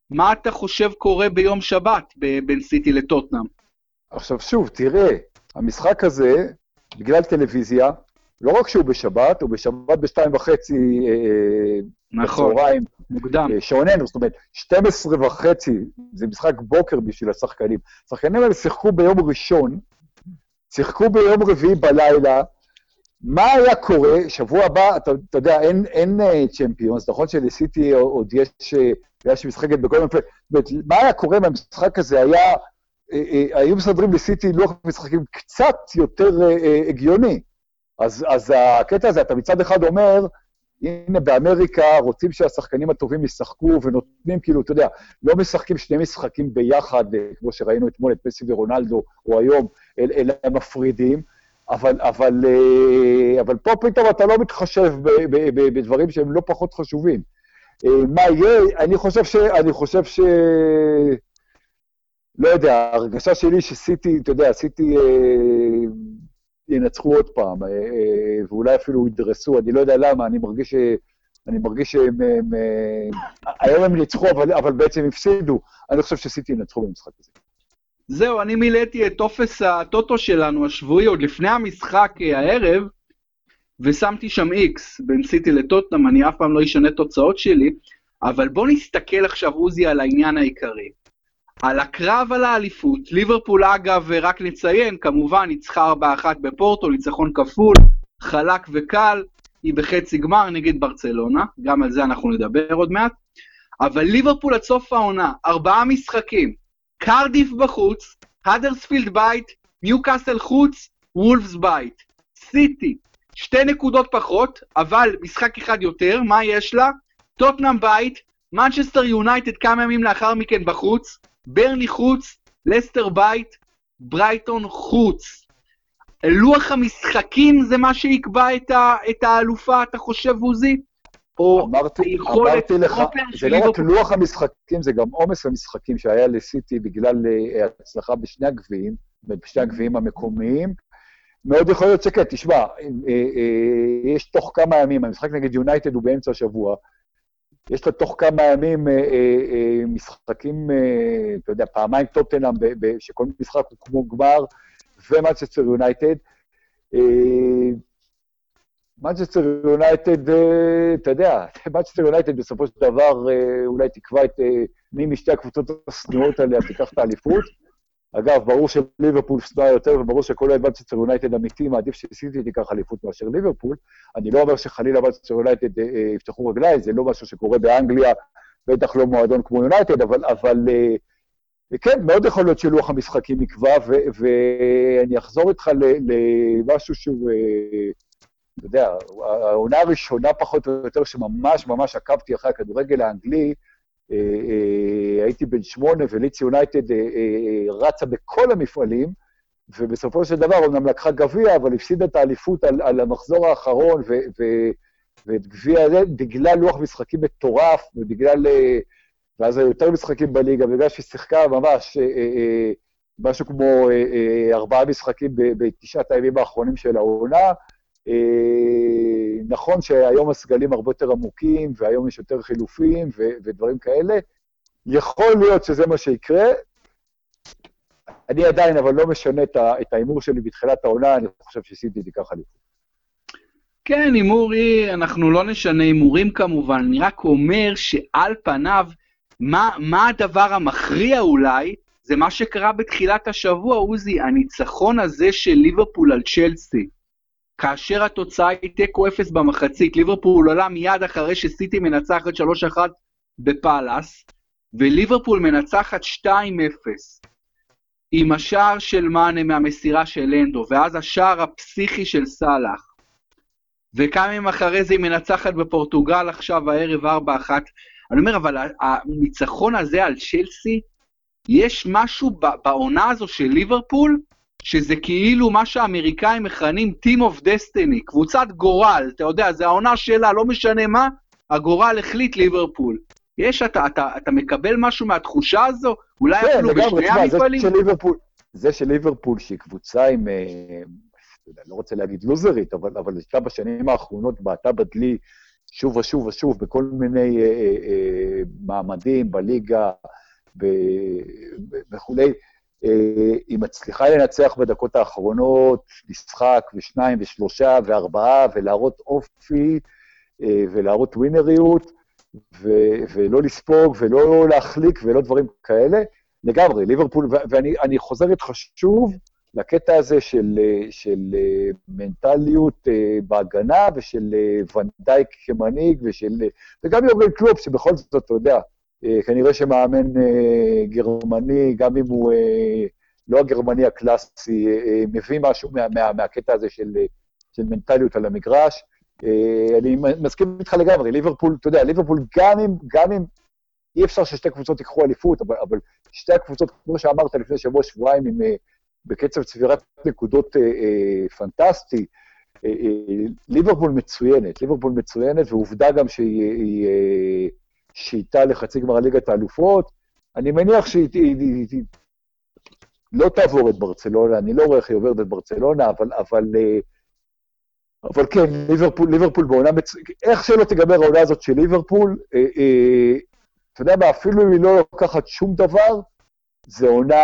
מה אתה חושב קורה ביום שבת בין סיטי לטוטנאם? עכשיו שוב, תראה, המשחק הזה, בגלל טלוויזיה, לא רק שהוא בשבת, הוא בשבת בשתיים וחצי אה, נכון, בצהריים. מוקדם. אה, שעוננו, זאת אומרת, 12 וחצי, זה משחק בוקר בשביל השחקנים. השחקנים האלה שיחקו ביום ראשון, שיחקו ביום רביעי בלילה, מה היה קורה, שבוע הבא, אתה, אתה יודע, אין, אין צ'מפיונס, נכון שלסיטי עוד יש, יש משחקת בכל מיני... מה היה קורה אם המשחק הזה היה, היו מסדרים לסיטי לוח משחקים קצת יותר הגיוני. אז, אז הקטע הזה, אתה מצד אחד אומר, הנה באמריקה רוצים שהשחקנים הטובים ישחקו ונותנים, כאילו, אתה יודע, לא משחקים שני משחקים ביחד, אה, כמו שראינו אתמול את פסי ורונלדו, או היום, אלא הם מפרידים, אבל, אבל, אה, אבל פה פתאום אתה לא מתחשב בדברים שהם לא פחות חשובים. אה, מה יהיה? אני חושב ש... אני חושב ש... לא יודע, ההרגשה שלי שסיטי, אתה יודע, סיטי ינצחו עוד פעם, אה, אה, ואולי אפילו ידרסו, אני לא יודע למה, אני מרגיש, אני מרגיש שהם... הם, אה, היום הם ניצחו, אבל, אבל בעצם הפסידו. אני חושב שסיטי ינצחו במשחק הזה. זהו, אני מילאתי את טופס הטוטו שלנו השבועי עוד לפני המשחק הערב, ושמתי שם איקס בין סיטי לטוטנאם, אני אף פעם לא אשנה תוצאות שלי, אבל בוא נסתכל עכשיו, עוזי, על העניין העיקרי. על הקרב על האליפות. ליברפול, אגב, רק נציין, כמובן, ניצחה 4-1 בפורטו, ניצחון כפול, חלק וקל, היא בחצי גמר נגד ברצלונה, גם על זה אנחנו נדבר עוד מעט. אבל ליברפול עד סוף העונה, ארבעה משחקים, קרדיף בחוץ, האדרספילד בית, ניוקאסל חוץ, וולפס בית. סיטי, שתי נקודות פחות, אבל משחק אחד יותר, מה יש לה? טוטנאם בית, מנצ'סטר יונייטד כמה ימים לאחר מכן בחוץ, ברני חוץ, לסטר בית, ברייטון חוץ. לוח המשחקים זה מה שיקבע את, ה, את האלופה, אתה חושב, עוזי? או אמרתי, אמרתי לך, זה לא רק לוח המשחקים, זה גם עומס המשחקים שהיה לסיטי בגלל אה, הצלחה בשני הגביעים, בשני הגביעים המקומיים. מאוד יכול להיות שכן, תשמע, אה, אה, יש תוך כמה ימים, המשחק נגד יונייטד הוא באמצע השבוע, יש לה תוך כמה ימים משחקים, אתה יודע, פעמיים טוטנאם, שכל משחק הוא כמו גמר, ומנצ'סטר יונייטד. מנצ'סטר יונייטד, אה, אתה יודע, מנצ'סטר יונייטד בסופו של דבר אה, אולי תקבע את אה, מי משתי הקבוצות השנואות עליה תיקח את האליפות. אגב, ברור שליברפול שנואה יותר, וברור שכל אוהד מנצ'סטר יונייטד אמיתי מעדיף שסיטי תיקח אליפות מאשר ליברפול. אני לא אומר שחלילה מנצ'סטר יונייטד יפתחו רגליים, זה לא משהו שקורה באנגליה, בטח לא מועדון כמו יונייטד, אבל, אבל כן, מאוד יכול להיות שלוח המשחקים יקבע, ואני אחזור איתך למשהו שהוא... אתה יודע, העונה הראשונה פחות או יותר שממש ממש עקבתי אחרי הכדורגל האנגלי, אה, אה, הייתי בן שמונה וליץ יונייטד אה, רצה בכל המפעלים, ובסופו של דבר אומנם לקחה גביע, אבל הפסידה את האליפות על, על המחזור האחרון, ו, ו, ואת גביע הזה, בגלל לוח משחקים מטורף, ובגלל... ואז היו יותר משחקים בליגה, בגלל שהיא שיחקה ממש משהו כמו ארבעה משחקים בתשעת הימים האחרונים של העונה, אה, נכון שהיום הסגלים הרבה יותר עמוקים, והיום יש יותר חילופים ו- ודברים כאלה. יכול להיות שזה מה שיקרה. אני עדיין, אבל לא משנה את ההימור שלי בתחילת העונה, אני חושב שסיטי תיקח אליפות. כן, הימור היא, אנחנו לא נשנה הימורים כמובן, אני רק אומר שעל פניו, מה, מה הדבר המכריע אולי, זה מה שקרה בתחילת השבוע, עוזי, הניצחון הזה של ליברפול על צ'לסי. כאשר התוצאה היא תיקו אפס במחצית, ליברפול עולה מיד אחרי שסיטי מנצחת 3-1 בפאלאס, וליברפול מנצחת 2-0 עם השער של מאנה מהמסירה של לנדו, ואז השער הפסיכי של סאלח. וכמה ימים אחרי זה היא מנצחת בפורטוגל עכשיו הערב 4-1. אני אומר, אבל הניצחון הזה על צ'לסי, יש משהו בעונה הזו של ליברפול, שזה כאילו מה שהאמריקאים מכנים Team of Destiny, קבוצת גורל, אתה יודע, זה העונה שלה, לא משנה מה, הגורל החליט ליברפול. יש, אתה, אתה, אתה מקבל משהו מהתחושה הזו? אולי כן, אפילו בשני המפעלים? זה של ליברפול, שהיא קבוצה עם, אה, לא רוצה להגיד לוזרית, אבל, אבל הייתה בשנים האחרונות, בעטה בדלי שוב ושוב ושוב בכל מיני אה, אה, אה, מעמדים בליגה וכולי. אה, היא מצליחה לנצח בדקות האחרונות משחק ושניים ושלושה וארבעה ולהראות אופי אה, ולהראות ווינריות ו- ולא לספוג ולא להחליק ולא דברים כאלה. לגמרי, ליברפול, ואני חוזר איתך שוב לקטע הזה של, של מנטליות בהגנה ושל ונדייק כמנהיג ושל... וגם יורגן קלופ, שבכל זאת, אתה יודע, אה, כנראה שמאמן אה, גרמני, גם אם הוא אה, לא הגרמני הקלאסי, מביא משהו מה, מה, מהקטע הזה של, של מנטליות על המגרש. אני מסכים איתך לגמרי, ליברפול, אתה יודע, ליברפול גם אם, גם אם אי אפשר ששתי קבוצות ייקחו אליפות, אבל, אבל שתי הקבוצות, כמו שאמרת לפני שבוע-שבועיים, עם בקצב צבירת נקודות אה, אה, פנטסטי, אה, אה, ליברפול מצוינת, ליברפול מצוינת, ועובדה גם שהיא... שאיתה לחצי גמר ליגת האלופות. אני מניח שהיא היא, היא, היא, לא תעבור את ברצלונה, אני לא רואה איך היא עוברת את ברצלונה, אבל, אבל, אה, אבל כן, ליברפול, ליברפול בעונה מצוינת, איך שלא תיגמר העונה הזאת של ליברפול, אה, אה, אתה יודע מה, אפילו אם היא לא לוקחת שום דבר, זה עונה,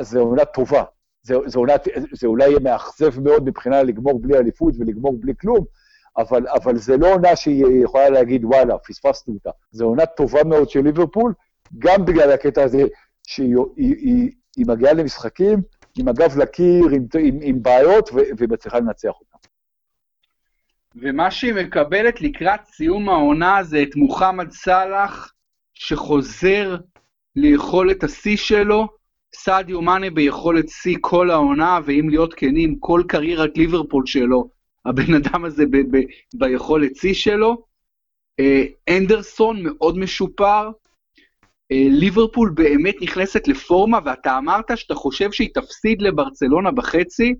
זה עונה טובה. זה, זה, עונה, זה אולי יהיה מאכזב מאוד מבחינה לגמור בלי אליפות ולגמור בלי כלום, אבל, אבל זה לא עונה שהיא יכולה להגיד, וואלה, פספסנו אותה. זו עונה טובה מאוד של ליברפול, גם בגלל הקטע הזה שהיא היא, היא, היא מגיעה למשחקים עם הגב לקיר, עם, עם, עם בעיות, ומצליחה לנצח אותם. ומה שהיא מקבלת לקראת סיום העונה זה את מוחמד סאלח, שחוזר ליכולת השיא שלו, סעדיו מאנה ביכולת שיא כל העונה, ואם להיות כנים, כל קריירת ליברפול שלו, הבן אדם הזה ב- ב- ביכולת שיא שלו. אה, אנדרסון מאוד משופר. אה, ליברפול באמת נכנסת לפורמה, ואתה אמרת שאתה חושב שהיא תפסיד לברצלונה בחצי.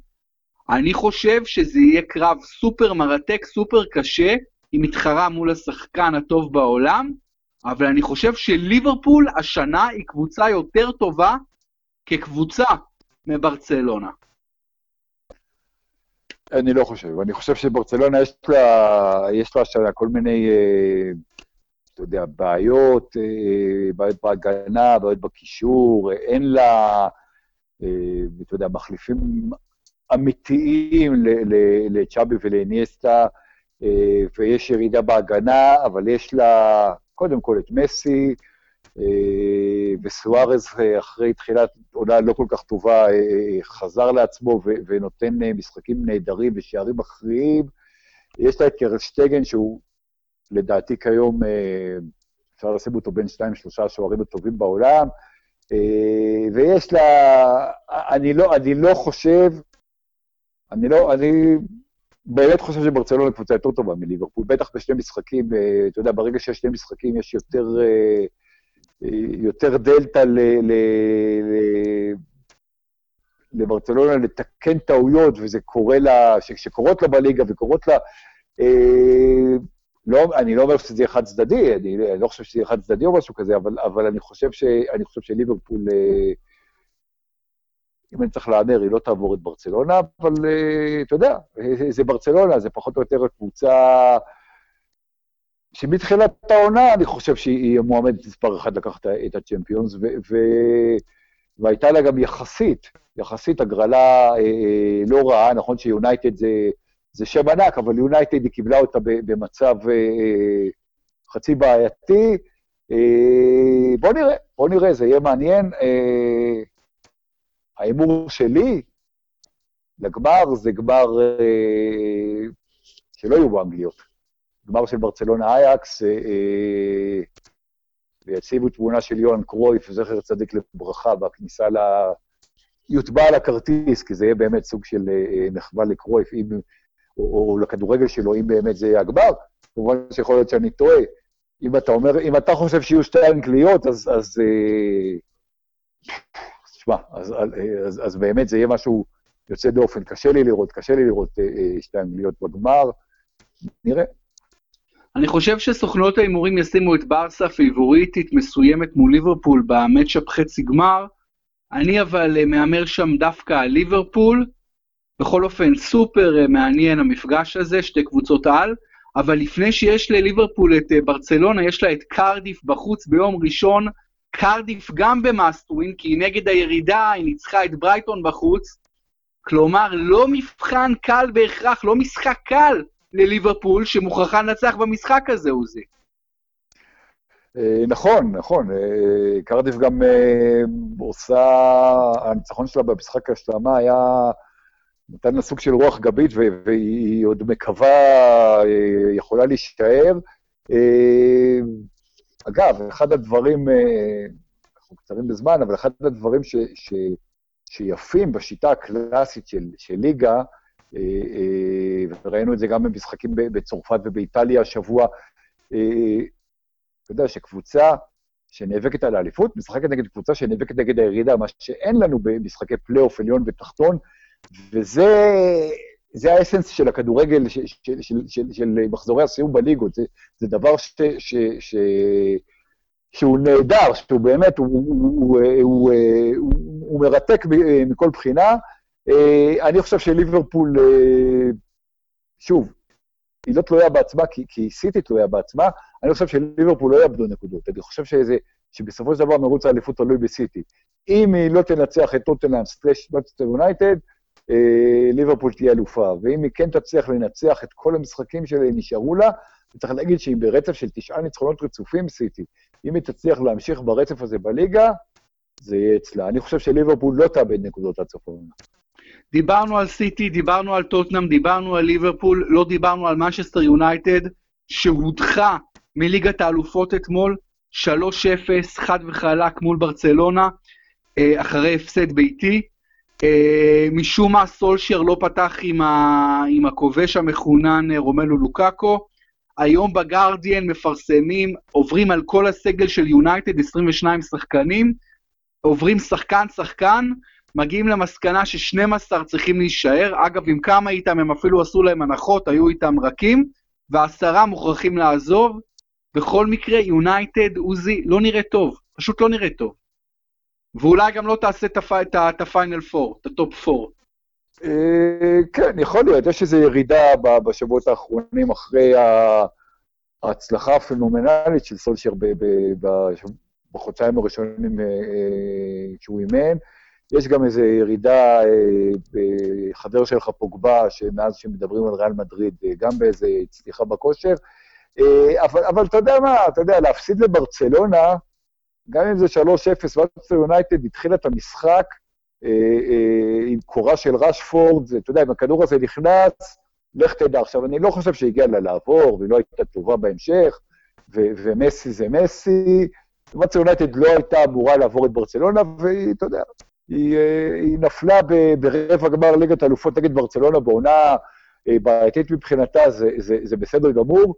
אני חושב שזה יהיה קרב סופר מרתק, סופר קשה, היא מתחרה מול השחקן הטוב בעולם, אבל אני חושב שליברפול השנה היא קבוצה יותר טובה כקבוצה מברצלונה. אני לא חושב. אני חושב שברצלונה יש לה, יש לה השנה כל מיני, אה, אתה יודע, בעיות, אה, בעיות בהגנה, בעיות בקישור, אין לה, אה, אתה יודע, מחליפים אמיתיים לצ'אבי ולאניאסטה, ויש ירידה בהגנה, אבל יש לה קודם כל את מסי, אה, וסוארז אה, אחרי תחילת עונה לא כל כך טובה אה, חזר לעצמו ונותן משחקים נהדרים ושערים מכריעים. יש לה את קרלשטגן שהוא לדעתי כיום, אפשר לשים אותו בין שניים שלושה השוערים הטובים בעולם, ויש לה, אני לא, אני לא חושב, אני לא, אני באמת חושב שברצלונה קבוצה יותר טובה מליברפול, בטח בשני משחקים, אתה יודע, ברגע שיש שני משחקים יש יותר... יותר דלתא ל, ל, ל, לברצלונה לתקן טעויות, וזה קורה לה, שקורות לה בליגה וקורות לה... אה, לא, אני לא אומר שזה יהיה חד צדדי, אני, לא חושב שזה יהיה חד צדדי או משהו כזה, אבל, אבל אני חושב, ש, אני חושב שליברפול, אה, אם אני צריך להמר, היא לא תעבור את ברצלונה, אבל אה, אתה יודע, זה ברצלונה, זה פחות או יותר הקבוצה... שמתחילת העונה אני חושב שהיא מועמדת מספר אחת לקחת את הצ'מפיונס, ו- ו- והייתה לה גם יחסית, יחסית הגרלה אה, אה, לא רעה, נכון שיונייטד זה, זה שם ענק, אבל יונייטד היא קיבלה אותה במצב אה, חצי בעייתי. אה, בוא נראה, בוא נראה, זה יהיה מעניין. אה, ההימור שלי לגמר זה גמר אה, שלא יהיו בו אנגליות. גמר של ברצלונה אייקס, אה, אה, ויציבו תמונה של יוהאן קרויף, זכר צדיק לברכה, בכניסה ל... יוטבע על הכרטיס, כי זה יהיה באמת סוג של אה, מחווה לקרויף, אם, או, או לכדורגל שלו, אם באמת זה יהיה הגמר. כמובן שיכול להיות שאני טועה. אם אתה אומר, אם אתה חושב שיהיו שתי אנגליות, אז... אז תשמע, אז, אז, אז, אז באמת זה יהיה משהו יוצא דופן. קשה לי לראות, קשה לי לראות שתי אנגליות בגמר. נראה. אני חושב שסוכנות ההימורים ישימו את ברסה פיבוריטית מסוימת מול ליברפול במצ'אפ חצי גמר. אני אבל אה, מהמר שם דווקא על ליברפול. בכל אופן, סופר אה, מעניין המפגש הזה, שתי קבוצות על. אבל לפני שיש לליברפול את אה, ברצלונה, יש לה את קרדיף בחוץ ביום ראשון. קרדיף גם במאסטווין, כי היא נגד הירידה, היא ניצחה את ברייטון בחוץ. כלומר, לא מבחן קל בהכרח, לא משחק קל לליברפול שמוכרחה לנצח במשחק הזה, עוזי. אה, נכון, נכון. אה, קרדיף גם אה, עושה, הניצחון שלה במשחק ההשלמה היה, נתן לה סוג של רוח גבית, והיא עוד מקווה, יכולה להישאר. אגב, אחד הדברים, אנחנו קצרים בזמן, אבל אחד הדברים ש, ש, שיפים בשיטה הקלאסית של, של ליגה, וראינו את זה גם במשחקים בצרפת ובאיטליה השבוע. אה, אתה יודע שקבוצה שנאבקת על האליפות, משחקת נגד קבוצה שנאבקת נגד הירידה, מה שאין לנו במשחקי פלייאוף עליון ותחתון, וזה זה האסנס של הכדורגל, של, של, של, של, של מחזורי הסיום בליגות. זה, זה דבר ש, ש, ש, שהוא נהדר, שהוא באמת, הוא, הוא, הוא, הוא, הוא, הוא מרתק מכל בחינה, אה, אני חושב שליברפול, אה, שוב, היא לא תלויה בעצמה, כי, כי סיטי תלויה בעצמה, אני חושב שליברפול לא יאבדו נקודות. אני חושב שזה, שבסופו של דבר מרוץ האליפות תלוי בסיטי. אם היא לא תנצח את טוטנאם סטרש מצטר יונייטד, אה, ליברפול תהיה אלופה. ואם היא כן תצליח לנצח את כל המשחקים שנשארו לה, צריך להגיד שהיא ברצף של תשעה ניצחונות רצופים, סיטי. אם היא תצליח להמשיך ברצף הזה בליגה, זה יהיה אצלה. אני חושב שליברפול לא תאבד נקודות עד סוף העונה. דיברנו על סיטי, דיברנו על טוטנאם, דיברנו על ליברפול, לא דיברנו על מנצ'סטר יונייטד, שהודחה מליגת האלופות אתמול, 3-0, חד וחלק מול ברצלונה, אה, אחרי הפסד ביתי. אה, משום מה סולשייר לא פתח עם, ה... עם הכובש המחונן אה, רומלו לוקאקו. היום בגרדיאן מפרסמים, עוברים על כל הסגל של יונייטד, 22 שחקנים, עוברים שחקן-שחקן, מגיעים למסקנה ש-12 צריכים להישאר. אגב, עם כמה איתם הם אפילו עשו להם הנחות, היו איתם רכים, ועשרה מוכרחים לעזוב. בכל מקרה, יונייטד, עוזי, לא נראה טוב, פשוט לא נראה טוב. ואולי גם לא תעשה את ה final four, את ה top four. אה, כן, יכול להיות, יש איזו ירידה בשבועות האחרונים אחרי ההצלחה הפנומנלית של סולשר בחודשיים הראשונים אה, אה, שהוא אימן. יש גם איזו ירידה בחבר שלך פוגבה, שמאז שמדברים על ריאל מדריד, גם באיזו צליחה בכושר. אבל, אבל אתה יודע מה, אתה יודע, להפסיד לברצלונה, גם אם זה 3-0, ואצל יונייטד התחילה את המשחק אה, אה, עם קורה של רשפורד, אתה יודע, אם הכדור הזה נכנס, לך תדע. עכשיו, אני לא חושב שהגיע לה לעבור, והיא לא הייתה טובה בהמשך, ו- ומסי זה מסי. ואצל יונייטד לא הייתה אמורה לעבור את ברצלונה, והיא, אתה יודע, היא, אה, היא נפלה ברבע גמר ליגת האלופות נגד ברצלונה בעונה בעייתית מבחינתה, זה, זה, זה בסדר גמור.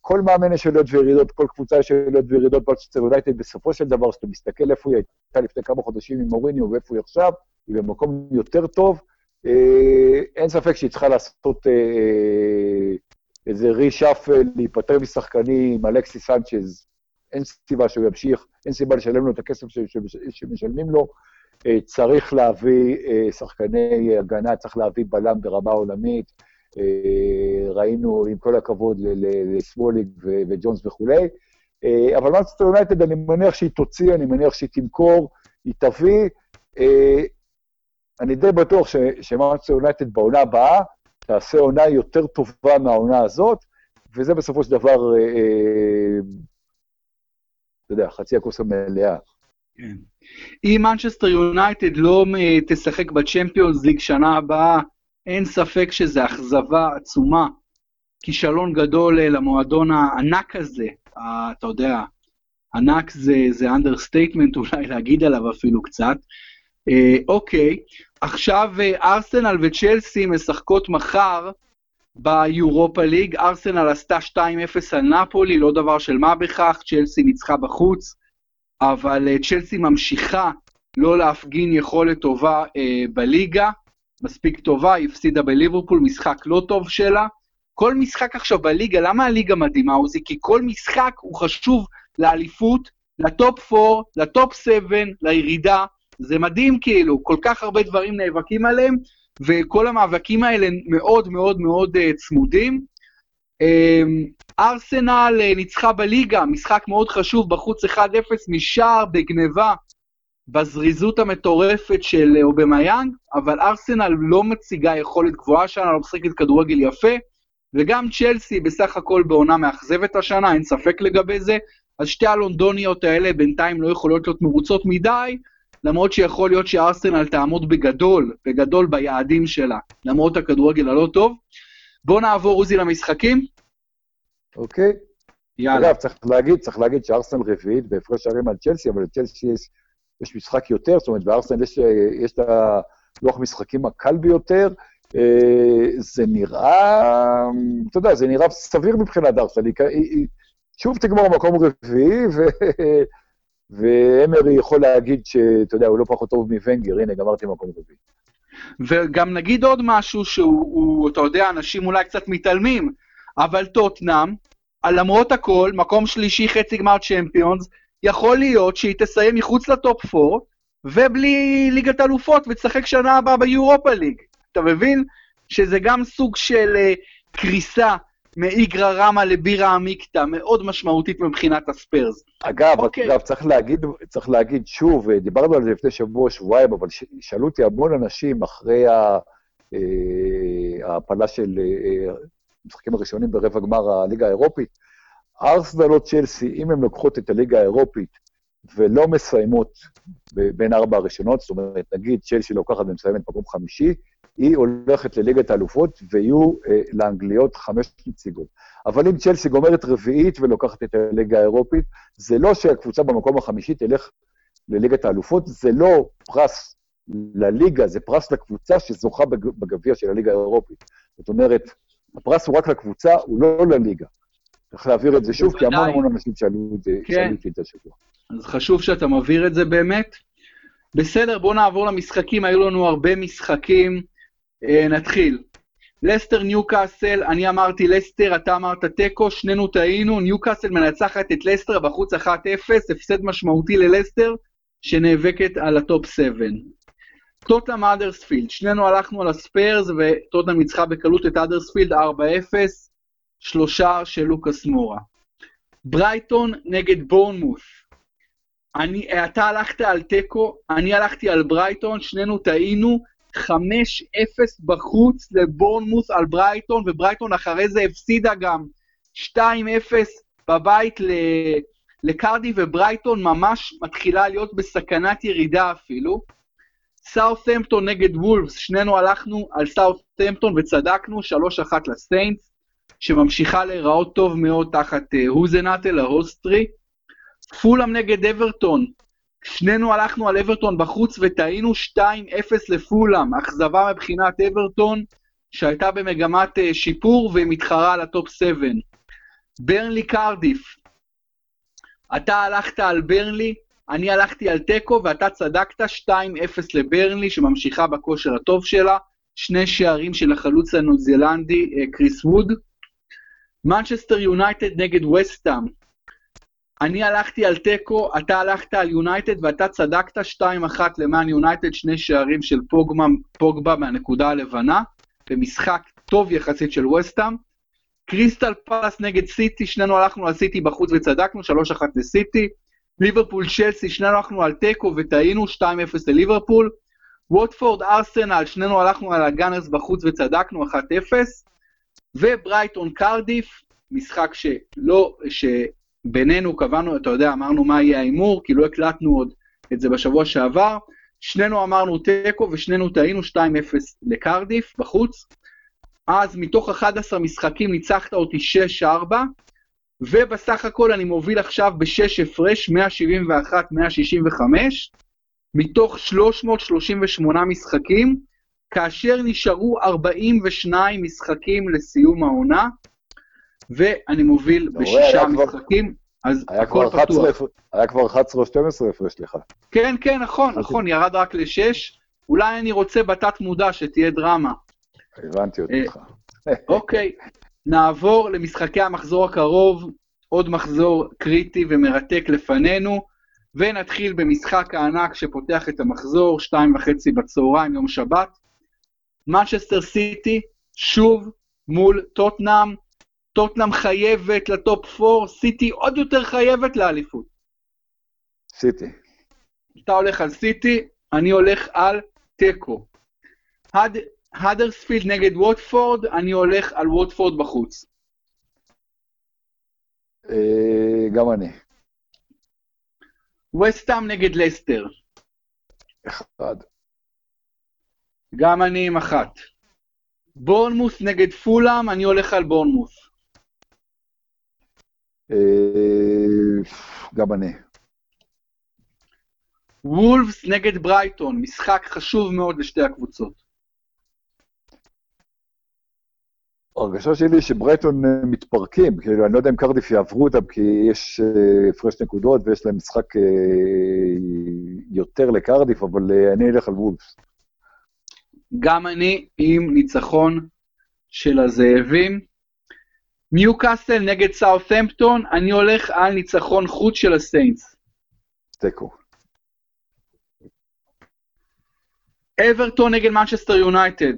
כל מאמן יש עליות וירידות, כל קבוצה יש עליות וירידות, מנצ'סטר יונייטד, בסופו של דבר, כשאתה מסתכל איפה היא הייתה לפני כמה חודשים עם מוריניו ואיפה היא עכשיו, היא במקום יותר טוב. אה, אין ספק שהיא צריכה לעשות אה, איזה reshuffle, להיפטר משחקנים, אלכסיס סנצ'ז, אין סיבה שהוא ימשיך, אין סיבה לשלם לו את הכסף שמשלמים לו. אה, צריך להביא שחקני הגנה, צריך להביא בלם ברמה עולמית. אה, ראינו, עם כל הכבוד, לסמולינג וג'ונס וכולי. אה, אבל מנצ'סטר יונייטד, אני מניח שהיא תוציא, אני מניח שהיא תמכור, היא תביא. אה, אני די בטוח שמנצ'סטר יונייטד בעונה הבאה תעשה עונה יותר טובה מהעונה הזאת, וזה בסופו של דבר, אתה יודע, חצי הכוס המלאה. כן. אם מנצ'סטר יונייטד לא תשחק בצ'מפיונס ליג שנה הבאה, אין ספק שזו אכזבה עצומה, כישלון גדול אה, למועדון הענק הזה, אתה יודע, ענק זה, understatement אולי להגיד עליו אפילו קצת. אה, אוקיי, עכשיו אה, ארסנל וצ'לסי משחקות מחר ביורופה ליג, ארסנל עשתה 2-0 על נפולי, לא דבר של מה בכך, צ'לסי ניצחה בחוץ, אבל אה, צ'לסי ממשיכה לא להפגין יכולת טובה אה, בליגה. מספיק טובה, היא הפסידה בליברפול, משחק לא טוב שלה. כל משחק עכשיו בליגה, למה הליגה מדהימה, עוזי? כי כל משחק הוא חשוב לאליפות, לטופ 4, לטופ 7, לירידה. זה מדהים כאילו, כל כך הרבה דברים נאבקים עליהם, וכל המאבקים האלה מאוד מאוד מאוד uh, צמודים. Um, ארסנל uh, ניצחה בליגה, משחק מאוד חשוב, בחוץ 1-0 משער בגניבה בזריזות המטורפת של אה, אובמיאנג, אבל ארסנל לא מציגה יכולת גבוהה שנה, לא משחקת כדורגל יפה, וגם צ'לסי בסך הכל בעונה מאכזבת השנה, אין ספק לגבי זה, אז שתי הלונדוניות האלה בינתיים לא יכולות להיות מרוצות מדי, למרות שיכול להיות שארסנל תעמוד בגדול, בגדול ביעדים שלה, למרות הכדורגל הלא טוב. בואו נעבור, עוזי, למשחקים. אוקיי. יאללה. אגב, צריך להגיד, צריך להגיד שארסנל רביעית בהפרש שערים על צ'לסי, אבל לצ'לסי יש יש משחק יותר, זאת אומרת, בארסנל יש, יש את הלוח משחקים הקל ביותר. אה, זה נראה, אתה יודע, זה נראה סביר מבחינת ארסנל. שוב תגמור מקום רביעי, ו... ואמרי יכול להגיד שאתה יודע, הוא לא פחות טוב מוונגר, הנה, גמרתי מקום רביעי. וגם נגיד עוד משהו שהוא, הוא, אתה יודע, אנשים אולי קצת מתעלמים, אבל טוטנאם, למרות הכל, מקום שלישי חצי גמר צ'מפיונס, יכול להיות שהיא תסיים מחוץ לטופ 4, ובלי ליגת אלופות, ותשחק שנה הבאה ביורופה ליג. אתה מבין? שזה גם סוג של uh, קריסה מאיגרא רמא לבירה עמיקתא, מאוד משמעותית מבחינת הספיירס. אגב, okay. אוקיי. אגב צריך, להגיד, צריך להגיד שוב, אה, דיברנו על זה לפני שבוע, שבועיים, אבל שאלו אותי המון אנשים אחרי אה, ההעפלה של המשחקים הראשונים ברבע גמר הליגה האירופית, ארסנל או צ'לסי, אם הן לוקחות את הליגה האירופית ולא מסיימות בין ארבע הראשונות, זאת אומרת, נגיד צ'לסי לוקחת ומסיימת מקום חמישי, היא הולכת לליגת האלופות ויהיו אה, לאנגליות חמש נציגות. אבל אם צ'לסי גומרת רביעית ולוקחת את הליגה האירופית, זה לא שהקבוצה במקום החמישי תלך לליגת האלופות, זה לא פרס לליגה, זה פרס לקבוצה שזוכה בגביע של הליגה האירופית. זאת אומרת, הפרס הוא רק לקבוצה, הוא לא לליגה. צריך להעביר את זה שוב, כי המון המון אנשים שאלו את זה, כן. את זה השבוע. אז חשוב שאתה מבהיר את זה באמת. בסדר, בואו נעבור למשחקים, היו לנו הרבה משחקים. אה, נתחיל. לסטר ניוקאסל, אני אמרתי לסטר, אתה אמרת תיקו, שנינו טעינו, ניוקאסל מנצחת את לסטר בחוץ 1-0, הפסד משמעותי ללסטר, שנאבקת על ה top 7. טוטנהאם האדרספילד, שנינו הלכנו על הספרס וטוטנהאם ניצחה בקלות את האדרספילד 4-0, שלושה של לוקאס מאורה. ברייטון נגד בורנמות'. אני, אתה הלכת על תיקו, אני הלכתי על ברייטון, שנינו טעינו, 5-0 בחוץ לבורנמות' על ברייטון, וברייטון אחרי זה הפסידה גם 2-0 בבית ל... לקרדיף, וברייטון ממש מתחילה להיות בסכנת ירידה אפילו. סאות'המפטון נגד וולפס, שנינו הלכנו על סאות'המפטון וצדקנו, 3-1 לסיינטס, שממשיכה להיראות טוב מאוד תחת uh, הזנהוטל, האוסטרי. פולהאם נגד אברטון, שנינו הלכנו על אברטון בחוץ וטעינו 2-0 לפולהאם, אכזבה מבחינת אברטון, שהייתה במגמת uh, שיפור ומתחרה על ה top 7. ברנלי קרדיף, אתה הלכת על ברנלי, אני הלכתי על תיקו ואתה צדקת 2-0 לברנלי שממשיכה בכושר הטוב שלה, שני שערים של החלוץ הניו זילנדי אה, קריס ווד. מנצ'סטר יונייטד נגד ווסטהאם, אני הלכתי על תיקו, אתה הלכת על יונייטד ואתה צדקת 2-1 למען יונייטד, שני שערים של פוגבה, פוגבה מהנקודה הלבנה, במשחק טוב יחסית של וסטאם. קריסטל פלאס נגד סיטי, שנינו הלכנו על סיטי בחוץ וצדקנו, 3-1 לסיטי. ליברפול צ'לסי, שנינו הלכנו על תיקו וטעינו, 2-0 לליברפול. ווטפורד ארסנל, שנינו הלכנו על הגאנרס בחוץ וצדקנו, 1-0. וברייטון קרדיף, משחק שלא, שבינינו קבענו, אתה יודע, אמרנו מה יהיה ההימור, כי לא הקלטנו עוד את זה בשבוע שעבר. שנינו אמרנו תיקו ושנינו טעינו 2-0 לקרדיף בחוץ. אז מתוך 11 משחקים ניצחת אותי 6-4, ובסך הכל אני מוביל עכשיו ב-6 הפרש, 171-165, מתוך 338 משחקים, כאשר נשארו 42 משחקים לסיום העונה, ואני מוביל בשישה משחקים, אז הכל פתוח. היה כבר 11 או 12 הפרש לך. כן, כן, נכון, נכון, ירד רק ל-6. אולי אני רוצה בתת מודע שתהיה דרמה. הבנתי אותך. אוקיי, נעבור למשחקי המחזור הקרוב, עוד מחזור קריטי ומרתק לפנינו, ונתחיל במשחק הענק שפותח את המחזור, שתיים וחצי בצהריים, יום שבת. מנצ'סטר סיטי, שוב מול טוטנאם. טוטנאם חייבת לטופ 4, סיטי עוד יותר חייבת לאליפות. סיטי. אתה הולך על סיטי, אני הולך על תיקו. האדרספילד נגד ווטפורד, אני הולך על ווטפורד בחוץ. אה, גם אני. וסטאם נגד לסטר. אחד. גם אני עם אחת. בורנמוס נגד פולאם, אני הולך על בורנמוס. אה, גם אני. וולפס נגד ברייטון, משחק חשוב מאוד לשתי הקבוצות. ההרגשה שלי שברייטון אה, מתפרקים, כאילו, אני לא יודע אם קרדיף יעברו אותם, כי יש אה, הפרש נקודות ויש להם משחק יותר לקרדיף, אבל אני אלך על וולפס. גם אני עם ניצחון של הזאבים. ניוקאסל נגד סאות'מפטון, אני הולך על ניצחון חוץ של הסיינטס. תיקו. אברטון נגד מנצ'סטר יונייטד.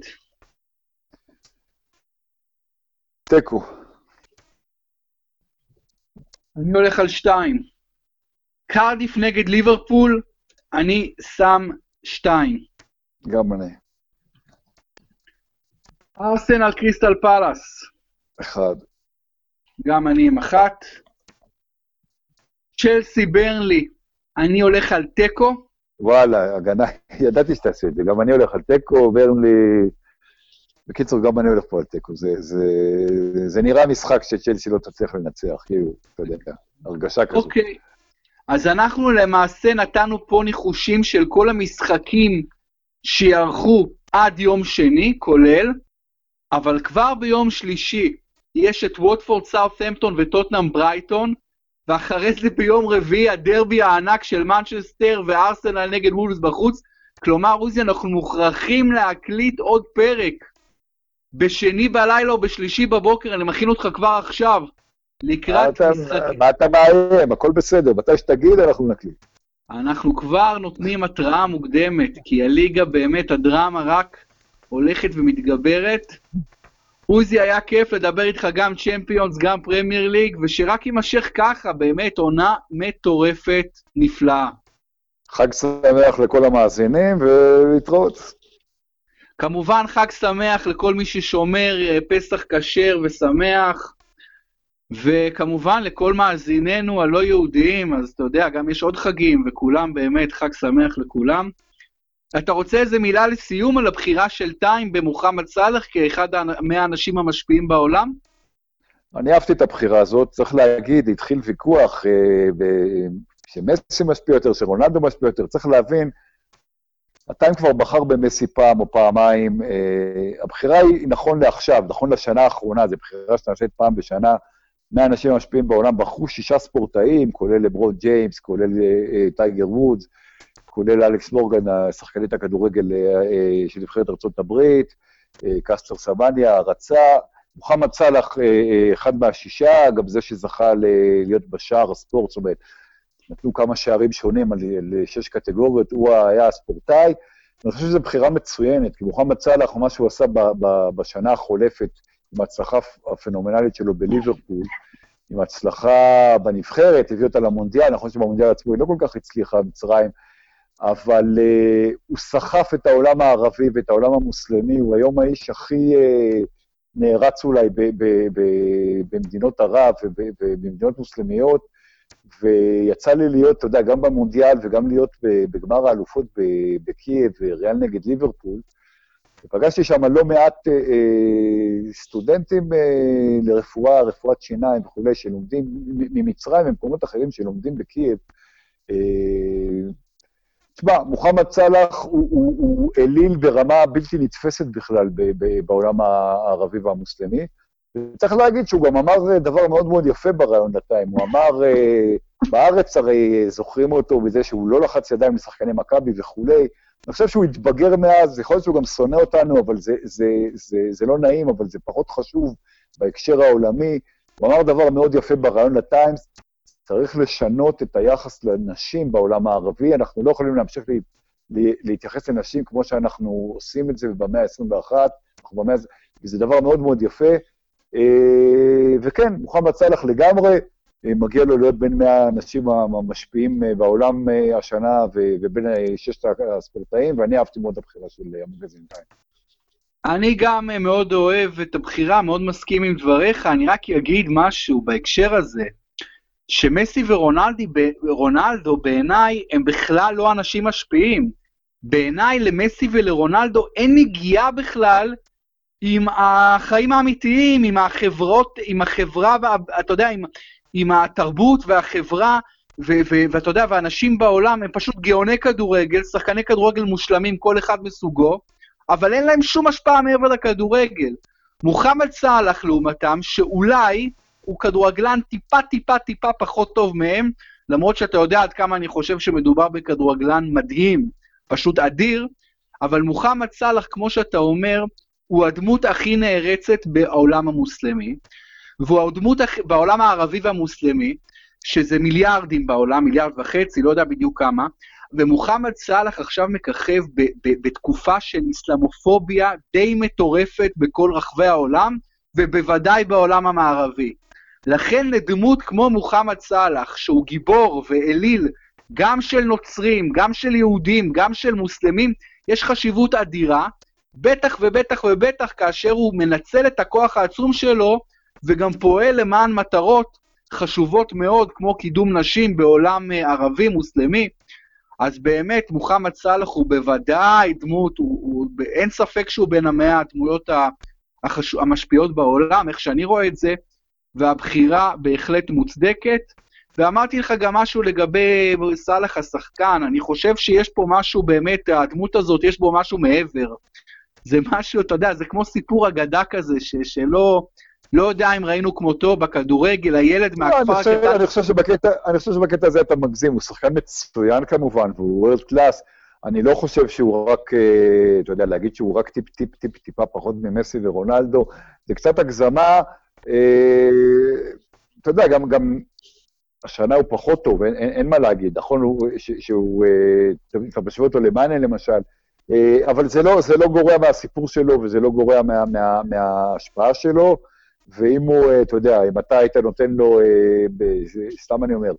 תיקו. אני הולך על שתיים. קרדיף נגד ליברפול, אני שם שתיים. גם אני. ארסנל קריסטל פלאס. אחד. גם אני עם אחת. צ'לסי ברנלי, אני הולך על תיקו. וואלה, הגנה, ידעתי שתעשה את זה. גם אני הולך על תיקו, ברנלי... בקיצור, גם אני הולך פה על תיקו. זה, זה, זה נראה משחק שצ'לסי לא תצליח לנצח, כאילו, אתה יודע, הרגשה כזאת. אוקיי. אז אנחנו למעשה נתנו פה ניחושים של כל המשחקים שיערכו עד יום שני, כולל, אבל כבר ביום שלישי יש את ווטפורד סאות'המפטון וטוטנאם ברייטון, ואחרי זה ביום רביעי הדרבי הענק של מנצ'סטר וארסנל נגד וולס בחוץ. כלומר, עוזי, אנחנו מוכרחים להקליט עוד פרק. בשני בלילה או בשלישי בבוקר, אני מכין אותך כבר עכשיו, לקראת משחקים. מה אתה מאיים? הכל בסדר, מתי שתגיד אנחנו נקליט. אנחנו כבר נותנים התראה מוקדמת, כי הליגה באמת, הדרמה רק הולכת ומתגברת. עוזי, היה כיף לדבר איתך גם צ'מפיונס, גם פרמייר ליג, ושרק יימשך ככה, באמת, עונה מטורפת, נפלאה. חג שמח לכל המאזינים, ולהתראות. כמובן, חג שמח לכל מי ששומר אה, פסח כשר ושמח, וכמובן לכל מאזיננו הלא יהודיים, אז אתה יודע, גם יש עוד חגים, וכולם באמת, חג שמח לכולם. אתה רוצה איזה מילה לסיום על הבחירה של טיים במוחמד סאלח כאחד מהאנשים המשפיעים בעולם? אני אהבתי את הבחירה הזאת, צריך להגיד, התחיל ויכוח אה, שמסי משפיע יותר, שרונלדו משפיע יותר, צריך להבין, ה Time כבר בחר במסי פעם או פעמיים, אה, הבחירה היא נכון לעכשיו, נכון לשנה האחרונה, זו בחירה שנעשית פעם בשנה, מהאנשים המשפיעים בעולם בחרו שישה ספורטאים, כולל לברון ג'יימס, כולל אה, אה, טייגר וודס, כולל אלכס מורגן, השחקנית הכדורגל אה, אה, של נבחרת ארה"ב, אה, קסטר סמניה, הרצה, מוחמד סאלח, אחד מהשישה, גם זה שזכה להיות בשער הספורט, זאת אומרת, נתנו כמה שערים שונים על שש קטגוריות, הוא היה הספורטאי. אני חושב שזו בחירה מצוינת, כי מוחמד סאלח, מה שהוא עשה בשנה החולפת, עם ההצלחה הפנומנלית שלו בליברפול, עם הצלחה בנבחרת, הביא אותה למונדיאל, נכון שבמונדיאל עצמו היא לא כל כך הצליחה, מצרים, אבל uh, הוא סחף את העולם הערבי ואת העולם המוסלמי, הוא היום האיש הכי uh, נערץ אולי ב- ב- ב- במדינות ערב ובמדינות מוסלמיות, ויצא לי להיות, אתה יודע, גם במונדיאל וגם להיות בגמר האלופות בקייב, ריאל נגד ליברפול, ופגשתי שם לא מעט uh, uh, סטודנטים uh, לרפואה, רפואת שיניים וכולי, שלומדים ממצרים ומקומות אחרים שלומדים בקייב. Uh, תשמע, מוחמד סאלח הוא, הוא, הוא אליל ברמה בלתי נתפסת בכלל ב, ב, בעולם הערבי והמוסלמי. וצריך להגיד שהוא גם אמר דבר מאוד מאוד יפה ברעיון לטיים. הוא אמר, אה, בארץ הרי זוכרים אותו בזה שהוא לא לחץ ידיים לשחקני מכבי וכולי. אני חושב שהוא התבגר מאז, יכול להיות שהוא גם שונא אותנו, אבל זה, זה, זה, זה לא נעים, אבל זה פחות חשוב בהקשר העולמי. הוא אמר דבר מאוד יפה ברעיון לטיימס, צריך לשנות את היחס לנשים בעולם הערבי, אנחנו לא יכולים להמשיך לה, לה, להתייחס לנשים כמו שאנחנו עושים את זה במאה ה-21, במאה... וזה דבר מאוד מאוד יפה. אה, וכן, מוחמד סאלח לגמרי, אה, מגיע לו להיות בין 100 האנשים המשפיעים אה, בעולם השנה ובין ששת הספורטאים, ואני אהבתי מאוד את הבחירה של המגזין טיים. אני גם מאוד אוהב את הבחירה, מאוד מסכים עם דבריך, אני רק אגיד משהו בהקשר הזה. שמסי ורונלדו בעיניי הם בכלל לא אנשים משפיעים. בעיניי למסי ולרונלדו אין נגיעה בכלל עם החיים האמיתיים, עם החברות, עם החברה, אתה יודע, עם, עם התרבות והחברה, ואתה יודע, ואנשים בעולם הם פשוט גאוני כדורגל, שחקני כדורגל מושלמים, כל אחד מסוגו, אבל אין להם שום השפעה מעבר לכדורגל. מוחמד סאלח לעומתם, שאולי הוא כדורגלן טיפה טיפה טיפה פחות טוב מהם, למרות שאתה יודע עד כמה אני חושב שמדובר בכדורגלן מדהים, פשוט אדיר, אבל מוחמד סאלח, כמו שאתה אומר, הוא הדמות הכי נערצת בעולם המוסלמי, והוא הדמות בעולם הערבי והמוסלמי, שזה מיליארדים בעולם, מיליארד וחצי, לא יודע בדיוק כמה, ומוחמד סאלח עכשיו מככב בתקופה של אסלאמופוביה די מטורפת בכל רחבי העולם, ובוודאי בעולם המערבי. לכן לדמות כמו מוחמד סאלח, שהוא גיבור ואליל גם של נוצרים, גם של יהודים, גם של מוסלמים, יש חשיבות אדירה, בטח ובטח ובטח כאשר הוא מנצל את הכוח העצום שלו וגם פועל למען מטרות חשובות מאוד, כמו קידום נשים בעולם אה, ערבי, מוסלמי, אז באמת מוחמד סאלח הוא בוודאי דמות, הוא, הוא, אין ספק שהוא בין המאה הדמויות החש... המשפיעות בעולם, איך שאני רואה את זה, והבחירה בהחלט מוצדקת. ואמרתי לך גם משהו לגבי סאלח השחקן, אני חושב שיש פה משהו באמת, הדמות הזאת, יש בו משהו מעבר. זה משהו, אתה יודע, זה כמו סיפור אגדה כזה, ש, שלא... לא יודע אם ראינו כמותו בכדורגל, הילד לא, מהכפר הקטן... אני חושב שבקטע הזה אתה מגזים, הוא שחקן מצוין כמובן, והוא וורד קלאס. אני לא חושב שהוא רק, אה, אתה יודע, להגיד שהוא רק טיפ, טיפ, טיפ, טיפה פחות ממסי ורונלדו, זה קצת הגזמה. אה, אתה יודע, גם, גם השנה הוא פחות טוב, אין, אין, אין מה להגיד. נכון שהוא, אה, אתה משווה אותו למאנה למשל, אבל זה לא, זה לא גורע מהסיפור שלו וזה לא גורע מה, מה, מההשפעה שלו. ואם הוא, אתה יודע, אם אתה היית נותן לו, סתם אני אומר,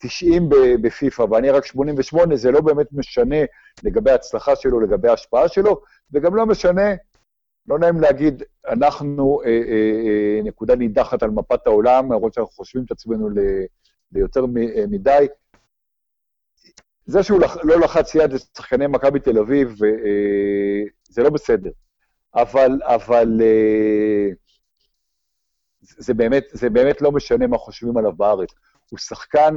90 בפיפ"א ואני רק 88, זה לא באמת משנה לגבי ההצלחה שלו, לגבי ההשפעה שלו, וגם לא משנה, לא נעים להגיד, אנחנו אה, אה, אה, נקודה נידחת על מפת העולם, למרות שאנחנו חושבים את עצמנו ל, ליותר אה, מדי. זה שהוא לח, לא לחץ יד לשחקני מכבי תל אביב, אה, זה לא בסדר. אבל, אבל אה, זה, באמת, זה באמת לא משנה מה חושבים עליו בארץ. הוא שחקן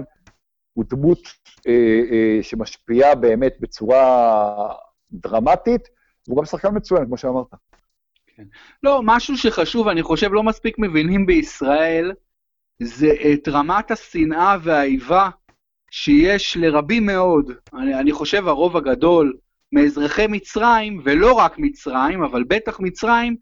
הוא דמות אה, אה, שמשפיעה באמת בצורה דרמטית, והוא גם שחקן מצוין, כמו שאמרת. כן. לא, משהו שחשוב, אני חושב לא מספיק מבינים בישראל, זה את רמת השנאה והאיבה שיש לרבים מאוד, אני, אני חושב הרוב הגדול, מאזרחי מצרים, ולא רק מצרים, אבל בטח מצרים,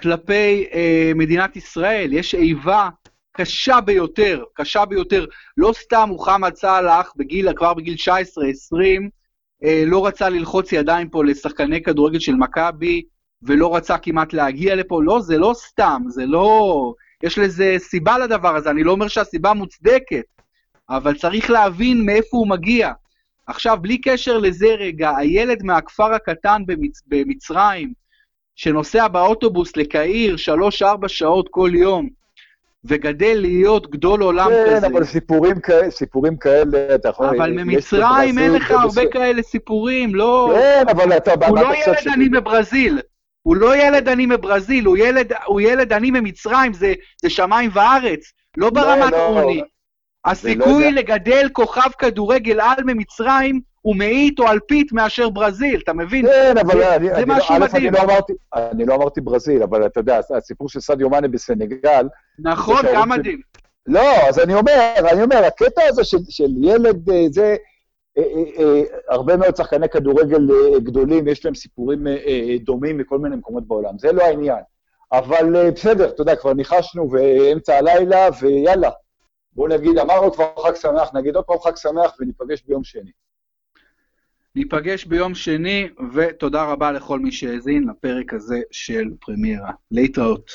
כלפי אה, מדינת ישראל. יש איבה קשה ביותר, קשה ביותר. לא סתם מוחמד סאלח, כבר בגיל 19-20, אה, לא רצה ללחוץ ידיים פה לשחקני כדורגל של מכבי, ולא רצה כמעט להגיע לפה. לא, זה לא סתם, זה לא... יש לזה סיבה לדבר הזה, אני לא אומר שהסיבה מוצדקת, אבל צריך להבין מאיפה הוא מגיע. עכשיו, בלי קשר לזה רגע, הילד מהכפר הקטן במצ... במצרים, שנוסע באוטובוס לקהיר שלוש-ארבע שעות כל יום, וגדל להיות גדול עולם כן, כזה. כן, אבל סיפורים כאלה, סיפורים כאלה, אתה יכול... אבל ממצרים אין לך הרבה. כאלה סיפורים, לא... כן, אבל אתה... הוא לא ילד. עני מברזיל. הוא לא ילד עני מברזיל, הוא ילד, הוא ילד עני ממצרים, זה, זה שמיים וארץ, לא, לא ברמת לא, עוני. לא, הסיכוי לא לגדל כוכב כדורגל על ממצרים הוא מאית או אלפית מאשר ברזיל, אתה מבין? כן, אבל זה, אני, זה אני, משהו לא, מדהים. אני לא, אמרתי, אני לא אמרתי ברזיל, אבל אתה יודע, הסיפור של סדיו מאנה בסנגל... נכון, גם מדהים. לא, אז אני אומר, אני אומר, הקטע הזה של, של ילד, אה, זה... אה, אה, הרבה מאוד שחקני כדורגל גדולים, יש להם סיפורים דומים מכל מיני מקומות בעולם. זה לא העניין. אבל בסדר, אתה יודע, כבר ניחשנו באמצע הלילה, ויאללה. בואו נגיד, אמרנו כבר חג שמח, נגיד עוד פעם חג שמח וניפגש ביום שני. ניפגש ביום שני, ותודה רבה לכל מי שהאזין לפרק הזה של פרמיירה. להתראות.